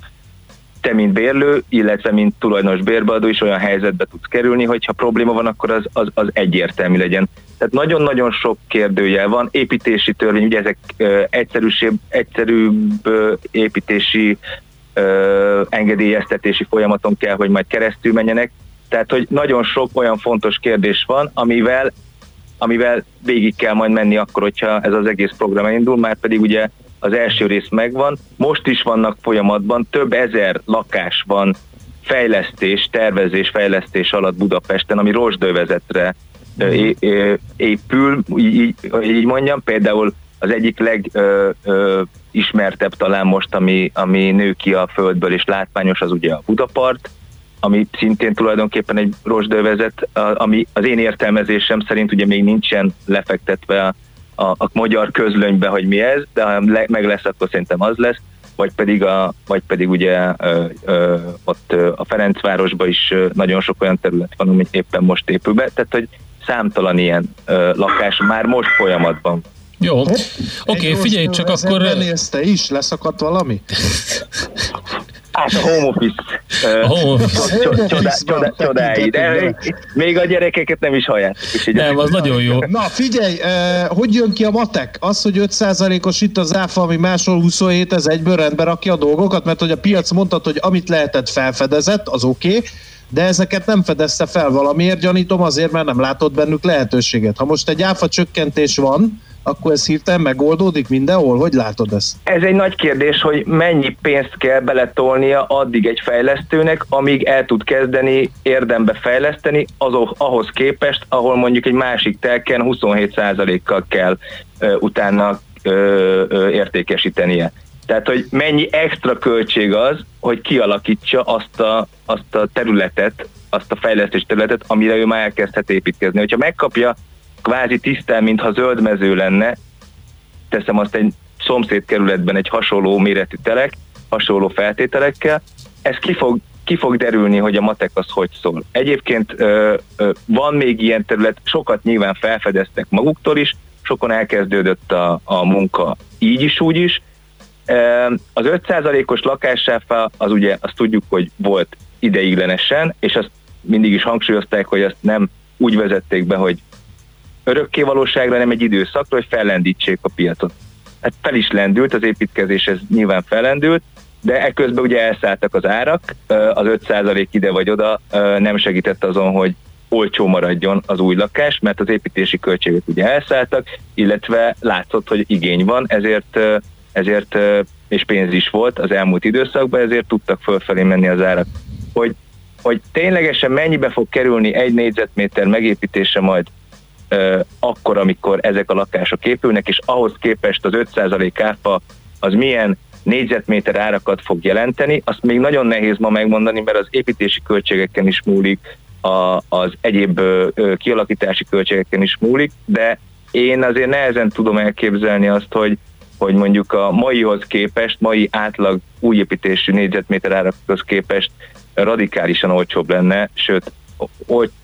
te, mint bérlő, illetve mint tulajdonos bérbeadó is olyan helyzetbe tudsz kerülni, hogy ha probléma van, akkor az, az, az egyértelmű legyen. Tehát nagyon-nagyon sok kérdőjel van, építési törvény, ugye ezek ö, egyszerűsebb, egyszerűbb ö, építési ö, engedélyeztetési folyamaton kell, hogy majd keresztül menjenek. Tehát, hogy nagyon sok olyan fontos kérdés van, amivel amivel végig kell majd menni akkor, hogyha ez az egész program elindul, már pedig ugye az első rész megvan, most is vannak folyamatban, több ezer lakás van fejlesztés, tervezés, fejlesztés alatt Budapesten, ami é- ö, épül, így, így, mondjam, például az egyik legismertebb talán most, ami, ami nő ki a földből és látványos, az ugye a Budapart, ami szintén tulajdonképpen egy rozsdővezet, a- ami az én értelmezésem szerint ugye még nincsen lefektetve a, a, a magyar közlönybe, hogy mi ez, de ha le, meg lesz, akkor szerintem az lesz, vagy pedig, a, vagy pedig ugye ö, ö, ott a Ferencvárosban is nagyon sok olyan terület van, ami éppen most épül be, tehát hogy számtalan ilyen ö, lakás már most folyamatban. Jó, oké, okay, figyelj, csak akkor... Benézsz te is? Leszakadt valami? [laughs] Hát a home office. A home office. Csodá- csodá- csodá- Csodáig, de még a gyerekeket nem is hallják. Nem, az nagyon jó. Na figyelj, hogy jön ki a matek? Az, hogy 5%-os itt az áfa, ami máshol 27, ez egyből rendbe rakja a dolgokat, mert hogy a piac mondtad, hogy amit lehetett felfedezett, az oké, okay, de ezeket nem fedezte fel valamiért, gyanítom azért, mert nem látott bennük lehetőséget. Ha most egy áfa csökkentés van, akkor ez hirtelen megoldódik mindenhol? Hogy látod ezt? Ez egy nagy kérdés, hogy mennyi pénzt kell beletolnia addig egy fejlesztőnek, amíg el tud kezdeni érdembe fejleszteni, azok, ahhoz képest, ahol mondjuk egy másik telken 27%-kal kell ö, utána ö, ö, értékesítenie. Tehát, hogy mennyi extra költség az, hogy kialakítsa azt a, azt a területet, azt a fejlesztés területet, amire ő már elkezdhet építkezni. Hogyha megkapja kvázi tisztán, mintha zöld mező lenne, teszem azt egy szomszédkerületben egy hasonló méretű telek, hasonló feltételekkel, ez ki fog, ki fog derülni, hogy a matek az hogy szól. Egyébként ö, ö, van még ilyen terület, sokat nyilván felfedeztek maguktól is, sokon elkezdődött a, a munka így is, úgy is. Az 5%-os lakássáfa, az ugye azt tudjuk, hogy volt ideiglenesen, és azt mindig is hangsúlyozták, hogy azt nem úgy vezették be, hogy örökké valóságra, nem egy időszakra, hogy fellendítsék a piacot. Hát fel is lendült, az építkezés ez nyilván fellendült, de ekközben ugye elszálltak az árak, az 5% ide vagy oda nem segített azon, hogy olcsó maradjon az új lakás, mert az építési költségek ugye elszálltak, illetve látszott, hogy igény van, ezért, ezért és pénz is volt az elmúlt időszakban, ezért tudtak fölfelé menni az árak. Hogy, hogy ténylegesen mennyibe fog kerülni egy négyzetméter megépítése majd akkor, amikor ezek a lakások épülnek, és ahhoz képest az 5% áfa az milyen négyzetméter árakat fog jelenteni, azt még nagyon nehéz ma megmondani, mert az építési költségeken is múlik, a, az egyéb ö, kialakítási költségeken is múlik, de én azért nehezen tudom elképzelni azt, hogy, hogy mondjuk a maihoz képest, mai átlag új építésű négyzetméter árakhoz képest radikálisan olcsóbb lenne, sőt,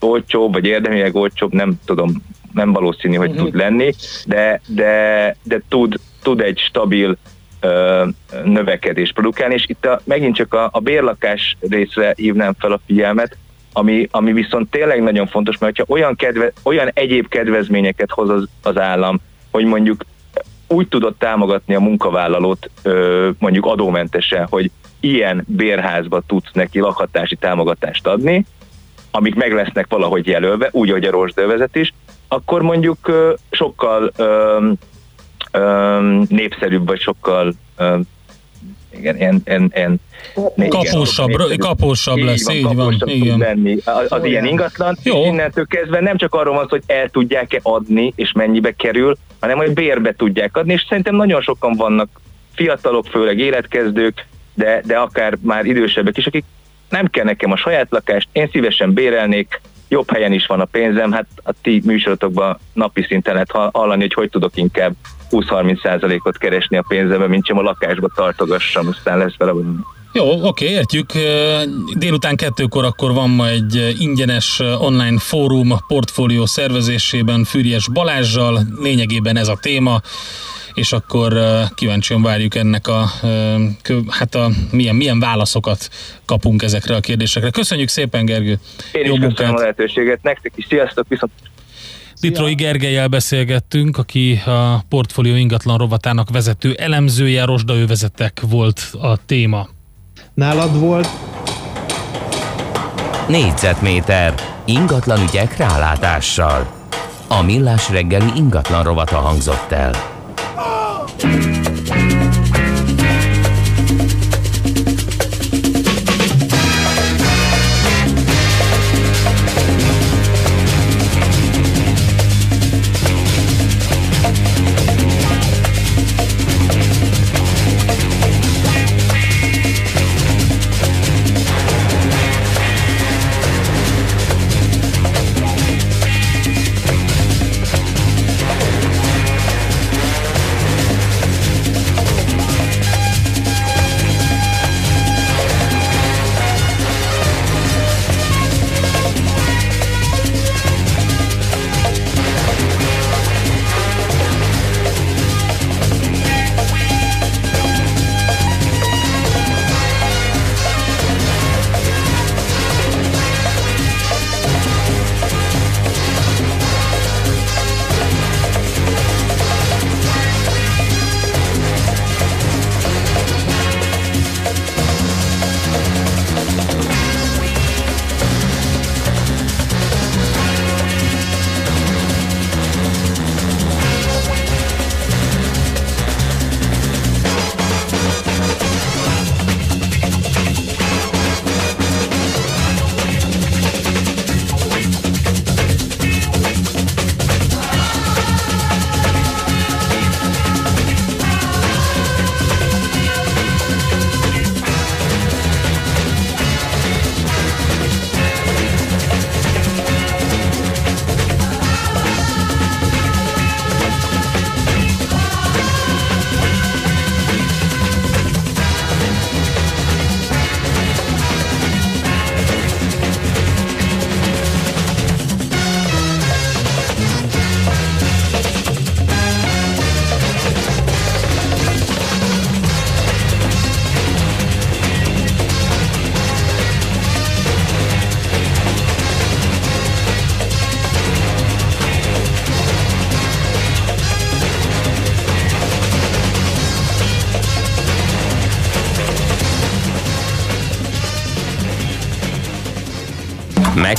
olcsóbb, vagy érdemileg olcsóbb, nem tudom, nem valószínű, hogy tud lenni, de, de, de tud, tud egy stabil ö, növekedést produkálni, és itt a, megint csak a, a bérlakás részre hívnám fel a figyelmet, ami, ami viszont tényleg nagyon fontos, mert ha olyan, kedve, olyan egyéb kedvezményeket hoz az, az állam, hogy mondjuk úgy tudott támogatni a munkavállalót ö, mondjuk adómentesen, hogy ilyen bérházba tudsz neki lakhatási támogatást adni, amik meg lesznek valahogy jelölve, úgy, hogy a rozsdővezet is, akkor mondjuk sokkal népszerűbb, vagy sokkal igen, ilyen, ilyen, ilyen Kaposabb, igen, kaposabb így lesz, van, így van, igen. Lenni az, az ilyen ingatlan, Jó. innentől kezdve nem csak arról van szó, hogy el tudják-e adni, és mennyibe kerül, hanem hogy bérbe tudják adni, és szerintem nagyon sokan vannak fiatalok, főleg életkezdők, de, de akár már idősebbek is, akik nem kell nekem a saját lakást, én szívesen bérelnék, jobb helyen is van a pénzem, hát a ti műsorotokban napi szinten lehet ha- hallani, hogy hogy tudok inkább 20-30 százalékot keresni a pénzembe, mint sem a lakásba tartogassam, aztán lesz vele valami. Jó, oké, értjük. Délután kettőkor akkor van ma egy ingyenes online fórum portfólió szervezésében Fűries Balázsjal, lényegében ez a téma, és akkor kíváncsian várjuk ennek a, hát a milyen, milyen válaszokat kapunk ezekre a kérdésekre. Köszönjük szépen, Gergő! Én Jó is köszönöm munkát! a lehetőséget, nektek is, sziasztok, viszont Ditrói Gergelyel beszélgettünk, aki a portfólió ingatlan rovatának vezető elemzője, rozsdaövezetek volt a téma. Nálad volt? Négyzetméter ingatlan ügyek rálátással. A millás reggeli ingatlan rovata hangzott el. Oh!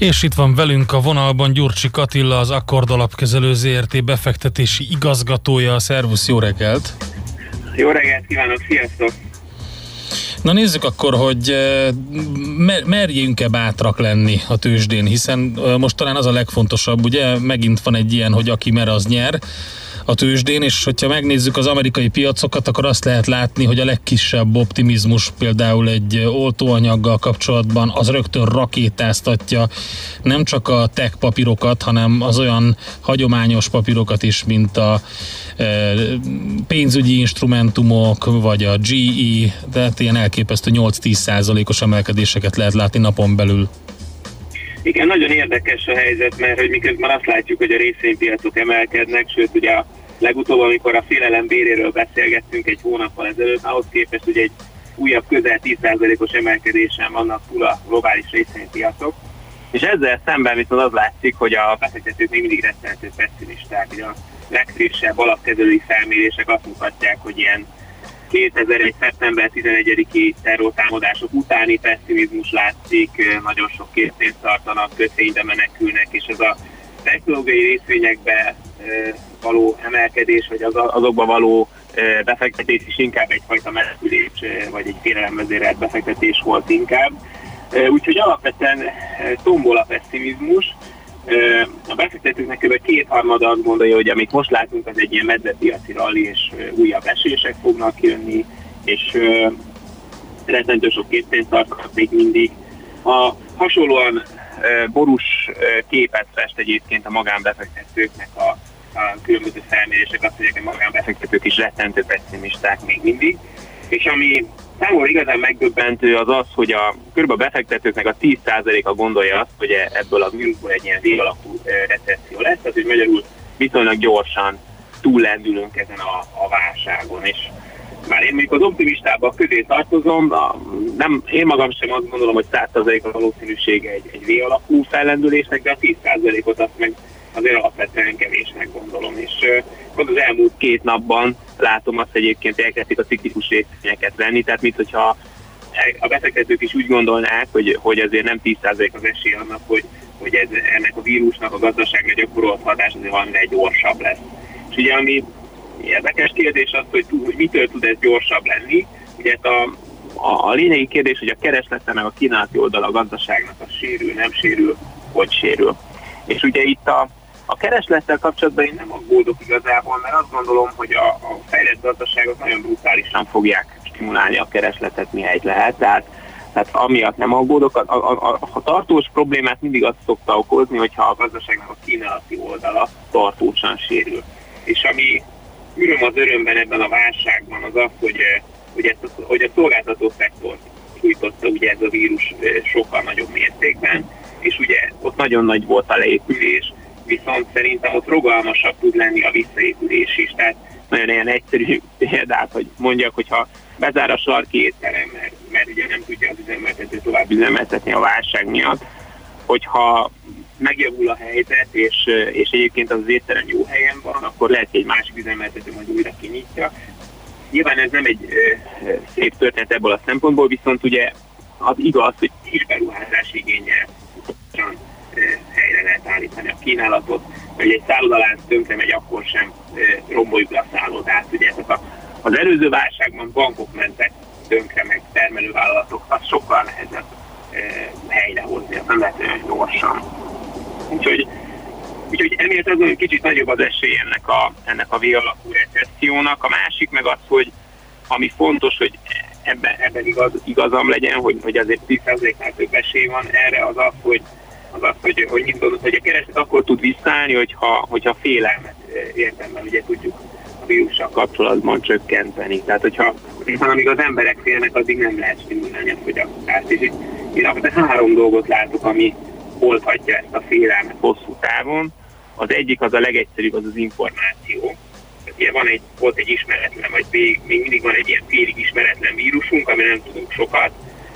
És itt van velünk a vonalban Gyurcsi Katilla, az Akkord Alapkezelő ZRT befektetési igazgatója. Szervusz, jó reggelt! Jó reggelt kívánok, sziasztok! Na nézzük akkor, hogy eh, mer- merjünk-e bátrak lenni a tőzsdén, hiszen eh, most talán az a legfontosabb, ugye megint van egy ilyen, hogy aki mer, az nyer a tőzsdén, és hogyha megnézzük az amerikai piacokat, akkor azt lehet látni, hogy a legkisebb optimizmus például egy oltóanyaggal kapcsolatban az rögtön rakétáztatja nem csak a tech papírokat, hanem az olyan hagyományos papírokat is, mint a eh, pénzügyi instrumentumok, vagy a GE, tehát ilyen elképesztő 8-10 százalékos emelkedéseket lehet látni napon belül. Igen, nagyon érdekes a helyzet, mert hogy miközben azt látjuk, hogy a részvénypiacok emelkednek, sőt ugye a legutóbb, amikor a félelem béréről beszélgettünk egy hónappal ezelőtt, ahhoz képest ugye egy újabb közel 10%-os emelkedésen vannak túl a globális részvénypiacok. És ezzel szemben viszont az látszik, hogy a befektetők még mindig rettenető pessimisták. Ugye a legfrissebb alapkezelői felmérések azt mutatják, hogy ilyen 2001. szeptember 11-i terrortámadások utáni pessimizmus látszik, nagyon sok készpénzt tartanak, kötvénybe menekülnek, és ez a technológiai részvényekbe való emelkedés, vagy az, azokba való befektetés is inkább egyfajta menekülés, vagy egy félelemvezérelt befektetés volt inkább. Úgyhogy alapvetően tombol a pessimizmus. A befektetőknek kb. kétharmada azt gondolja, hogy amit most látunk, az egy ilyen medvepiaci rally, és újabb esések fognak jönni, és rettentő sok készpénzt tartanak még mindig. A hasonlóan borús képet fest egyébként a magánbefektetőknek a, a különböző felmérések, azt mondják, hogy a magánbefektetők is rettentő pessimisták még mindig. És ami számomra igazán megdöbbentő az az, hogy a kb. a befektetőknek a 10%-a gondolja azt, hogy ebből a vírusból egy ilyen végalapú ö, recesszió lesz, tehát hogy magyarul viszonylag gyorsan túllendülünk ezen a, a válságon. És már én mondjuk az optimistábbak közé tartozom, a, nem, én magam sem azt gondolom, hogy 100% a valószínűsége egy, egy V-alapú fellendülésnek, de a 10%-ot azt meg azért alapvetően kevésnek gondolom. És pont az elmúlt két napban látom azt egyébként elkezdik a ciklikus részvényeket venni, tehát mint hogyha a befektetők is úgy gondolnák, hogy, hogy azért nem 10% az esély annak, hogy, hogy ez, ennek a vírusnak a gazdaságra gyakorolt hatás azért valamivel gyorsabb lesz. És ugye ami érdekes kérdés az, hogy, hogy mitől tud ez gyorsabb lenni. Ugye a, a, a lényegi kérdés, hogy a kereslete meg a kínálati oldal a gazdaságnak az sérül, nem sérül, hogy sérül. És ugye itt a, a kereslettel kapcsolatban én nem aggódok igazából, mert azt gondolom, hogy a, a fejlett gazdaságok nagyon brutálisan fogják stimulálni a keresletet, mihelyt lehet. Tehát, tehát amiatt nem aggódok. A, a, a, a tartós problémát mindig azt szokta okozni, hogyha a gazdaságnak a kínálati oldala tartósan sérül. És ami öröm az örömben ebben a válságban az az, hogy, eh, hogy, ezt, a- hogy a szolgáltató szektort sújtotta ugye ez a vírus eh, sokkal nagyobb mértékben, és ugye ott nagyon nagy volt a leépülés, viszont szerintem ott rogalmasabb tud lenni a visszaépülés is. Tehát nagyon ilyen egyszerű [laughs] példát, hogy mondjak, hogyha bezár a sarki étterem, mert, mert ugye nem tudja az üzemeltető tovább üzemeltetni a válság miatt, hogyha megjavul a helyzet, és, és egyébként az étterem jó helyen van, akkor lehet, hogy egy másik üzemeltető majd újra kinyitja. Nyilván ez nem egy ö, szép történet ebből a szempontból, viszont ugye az igaz, hogy kis beruházás ö, helyre lehet állítani a kínálatot, hogy egy szállodalánc tönkre megy, akkor sem ö, romboljuk le a szállodát. Ugye a, az előző válságban bankok mentek tönkre, meg termelővállalatok, az sokkal nehezebb helyrehozni, azt nem lehet olyan gyorsan. Úgyhogy, úgyhogy emiatt az hogy kicsit nagyobb az esély ennek a, ennek a V alakú recessziónak. A másik meg az, hogy ami fontos, hogy ebben, ebben igaz, igazam legyen, hogy, hogy azért 10%-nál több esély van erre, az az, hogy az az, hogy, hogy, mit gondolod, hogy a kereslet akkor tud visszaállni, hogyha, hogyha félelmet eh, értemben ugye tudjuk a vírussal kapcsolatban csökkenteni. Tehát, hogyha hiszen amíg az emberek félnek, addig nem lehet stimulálni a fogyasztást. És itt én három dolgot látok, ami oldhatja ezt a félelmet hosszú távon. Az egyik az a legegyszerűbb, az az információ. Tehát ugye van egy, volt egy ismeretlen, vagy még, még mindig van egy ilyen félig ismeretlen vírusunk, ami nem tudunk sokat.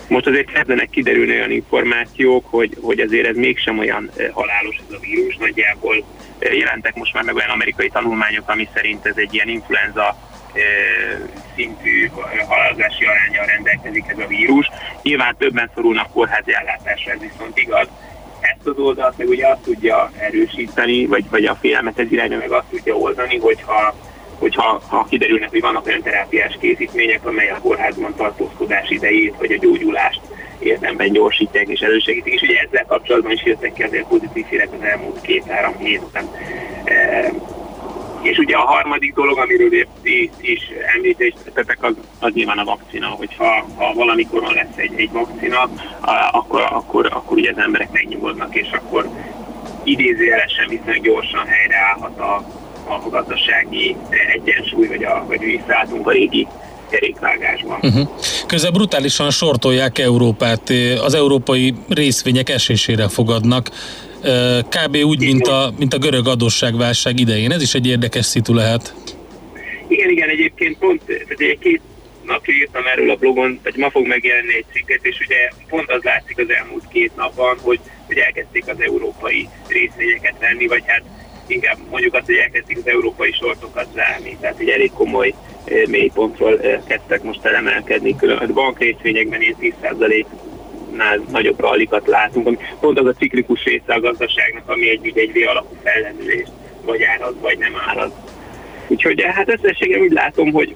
Most azért kezdenek kiderülni olyan információk, hogy, hogy azért ez mégsem olyan eh, halálos ez a vírus. Nagyjából eh, jelentek most már meg olyan amerikai tanulmányok, ami szerint ez egy ilyen influenza eh, szintű halálozási arányjal rendelkezik ez a vírus. Nyilván többen szorulnak kórházi ellátásra, ez viszont igaz. Ezt az oldalt meg ugye azt tudja erősíteni, vagy, vagy a félelmet ez irányba meg azt tudja oldani, hogyha hogyha ha kiderülnek, hogy vannak olyan terápiás készítmények, amely a kórházban tartózkodás idejét, vagy a gyógyulást érdemben gyorsítják és elősegítik, és ugye ezzel kapcsolatban is jöttek ki azért pozitív hírek az elmúlt két-három hétben. E, és ugye a harmadik dolog, amiről ti is említést tettetek, az, az nyilván a vakcina, hogyha ha valamikor lesz egy, egy vakcina, akkor, akkor, akkor ugye az emberek megnyugodnak, és akkor idézőjelesen viszonylag gyorsan helyreállhat a, a gazdasági egyensúly, vagy, a, vagy visszaálltunk a régi kerékvágásban. Uh-huh. Közben brutálisan sortolják Európát, az európai részvények esésére fogadnak, kb. úgy, mint a, mint a görög adósságválság idején. Ez is egy érdekes szitu lehet. Igen, igen, egyébként pont egy két napja írtam erről a blogon, vagy ma fog megjelenni egy cikket, és ugye pont az látszik az elmúlt két napban, hogy, hogy elkezdték az európai részvényeket venni, vagy hát inkább mondjuk azt, hogy elkezdték az európai sortokat zárni, tehát egy elég komoly eh, mélypontról eh, kezdtek most elemelkedni. Külön a bankrészvényekben ilyen 10%-nál nagyobb rallikat látunk, ami pont az a ciklikus része a gazdaságnak, ami egy, ugye egy V alapú fellendülést vagy árad, vagy nem árad. Úgyhogy hát összességében úgy látom, hogy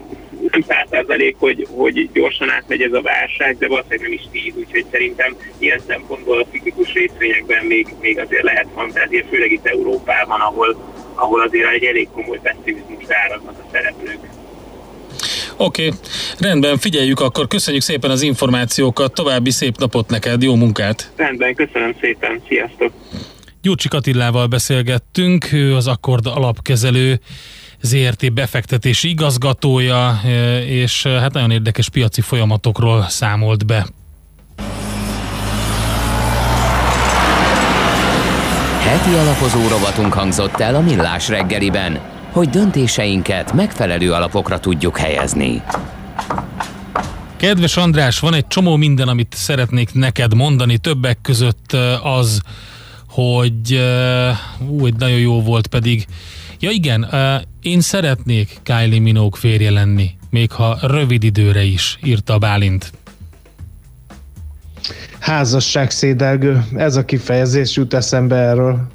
nem százszerzalék, hogy, hogy gyorsan átmegy ez a válság, de valószínűleg nem is tíz, úgyhogy szerintem ilyen szempontból a ciklikus részvényekben még, még azért lehet fantázia, főleg itt Európában, ahol, ahol azért egy elég komoly pessimizmusra áraznak a szereplők. Oké, okay. Rendben, figyeljük akkor, köszönjük szépen az információkat, további szép napot neked, jó munkát! Rendben, köszönöm szépen, sziasztok! Gyurcsik Attilával beszélgettünk, ő az Akkord alapkezelő ZRT befektetési igazgatója, és hát nagyon érdekes piaci folyamatokról számolt be. Heti alapozó rovatunk hangzott el a Millás reggeliben, hogy döntéseinket megfelelő alapokra tudjuk helyezni. Kedves András, van egy csomó minden, amit szeretnék neked mondani, többek között az, hogy ú, egy nagyon jó volt pedig. Ja igen, én szeretnék Kylie Minogue férje lenni, még ha rövid időre is, írta Bálint. Házasság szédelgő, ez a kifejezés jut eszembe erről.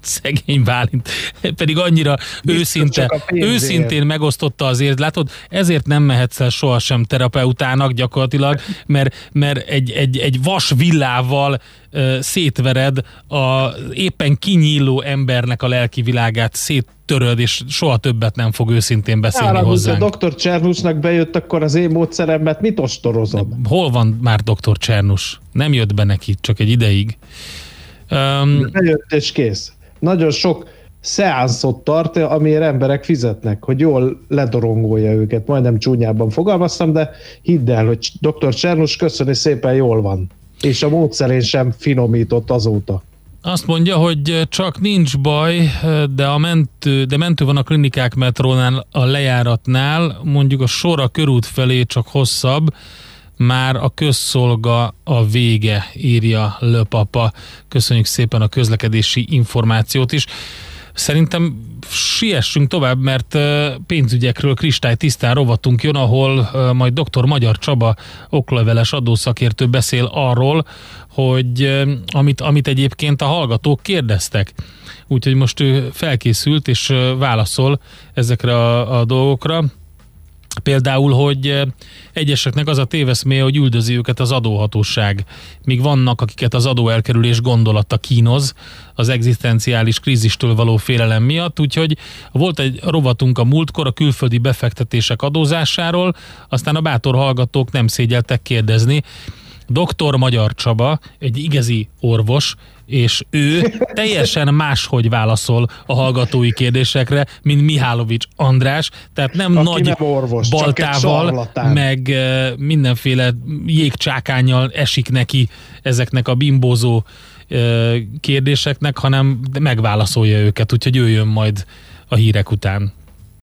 Szegény Bálint, pedig annyira őszinte, őszintén megosztotta azért, látod, ezért nem mehetsz el sohasem terapeutának gyakorlatilag, mert, mert egy, egy, egy vas villával uh, szétvered a éppen kinyíló embernek a lelki világát, széttöröd, és soha többet nem fog őszintén beszélni Ára, hozzánk. Ha Dr. Csernusnak bejött, akkor az én módszeremet mit ostorozod? Hol van már Dr. Csernus? Nem jött be neki, csak egy ideig. Um, Bejött és kész nagyon sok szeánszot tart, amiért emberek fizetnek, hogy jól ledorongolja őket. Majdnem csúnyában fogalmaztam, de hidd el, hogy dr. Csernus köszöni szépen jól van. És a módszerén sem finomított azóta. Azt mondja, hogy csak nincs baj, de a mentő, de mentő van a klinikák metrónál, a lejáratnál, mondjuk a sor körút felé csak hosszabb, már a közszolga a vége, írja Löpapa. Köszönjük szépen a közlekedési információt is. Szerintem siessünk tovább, mert pénzügyekről kristály tisztán rovatunk jön, ahol majd dr. Magyar Csaba okleveles adószakértő beszél arról, hogy amit, amit egyébként a hallgatók kérdeztek. Úgyhogy most ő felkészült és válaszol ezekre a, a dolgokra. Például, hogy egyeseknek az a téveszméje, hogy üldözi őket az adóhatóság, míg vannak, akiket az adóelkerülés gondolata kínoz az egzisztenciális krízistől való félelem miatt, úgyhogy volt egy rovatunk a múltkor a külföldi befektetések adózásáról, aztán a bátor hallgatók nem szégyeltek kérdezni. Dr. Magyar Csaba, egy igazi orvos, és ő [laughs] teljesen máshogy válaszol a hallgatói kérdésekre, mint Mihálovics András, tehát nem Aki nagy nem orvos, baltával, meg mindenféle jégcsákányjal esik neki ezeknek a bimbózó kérdéseknek, hanem megválaszolja őket, úgyhogy ő jön majd a hírek után.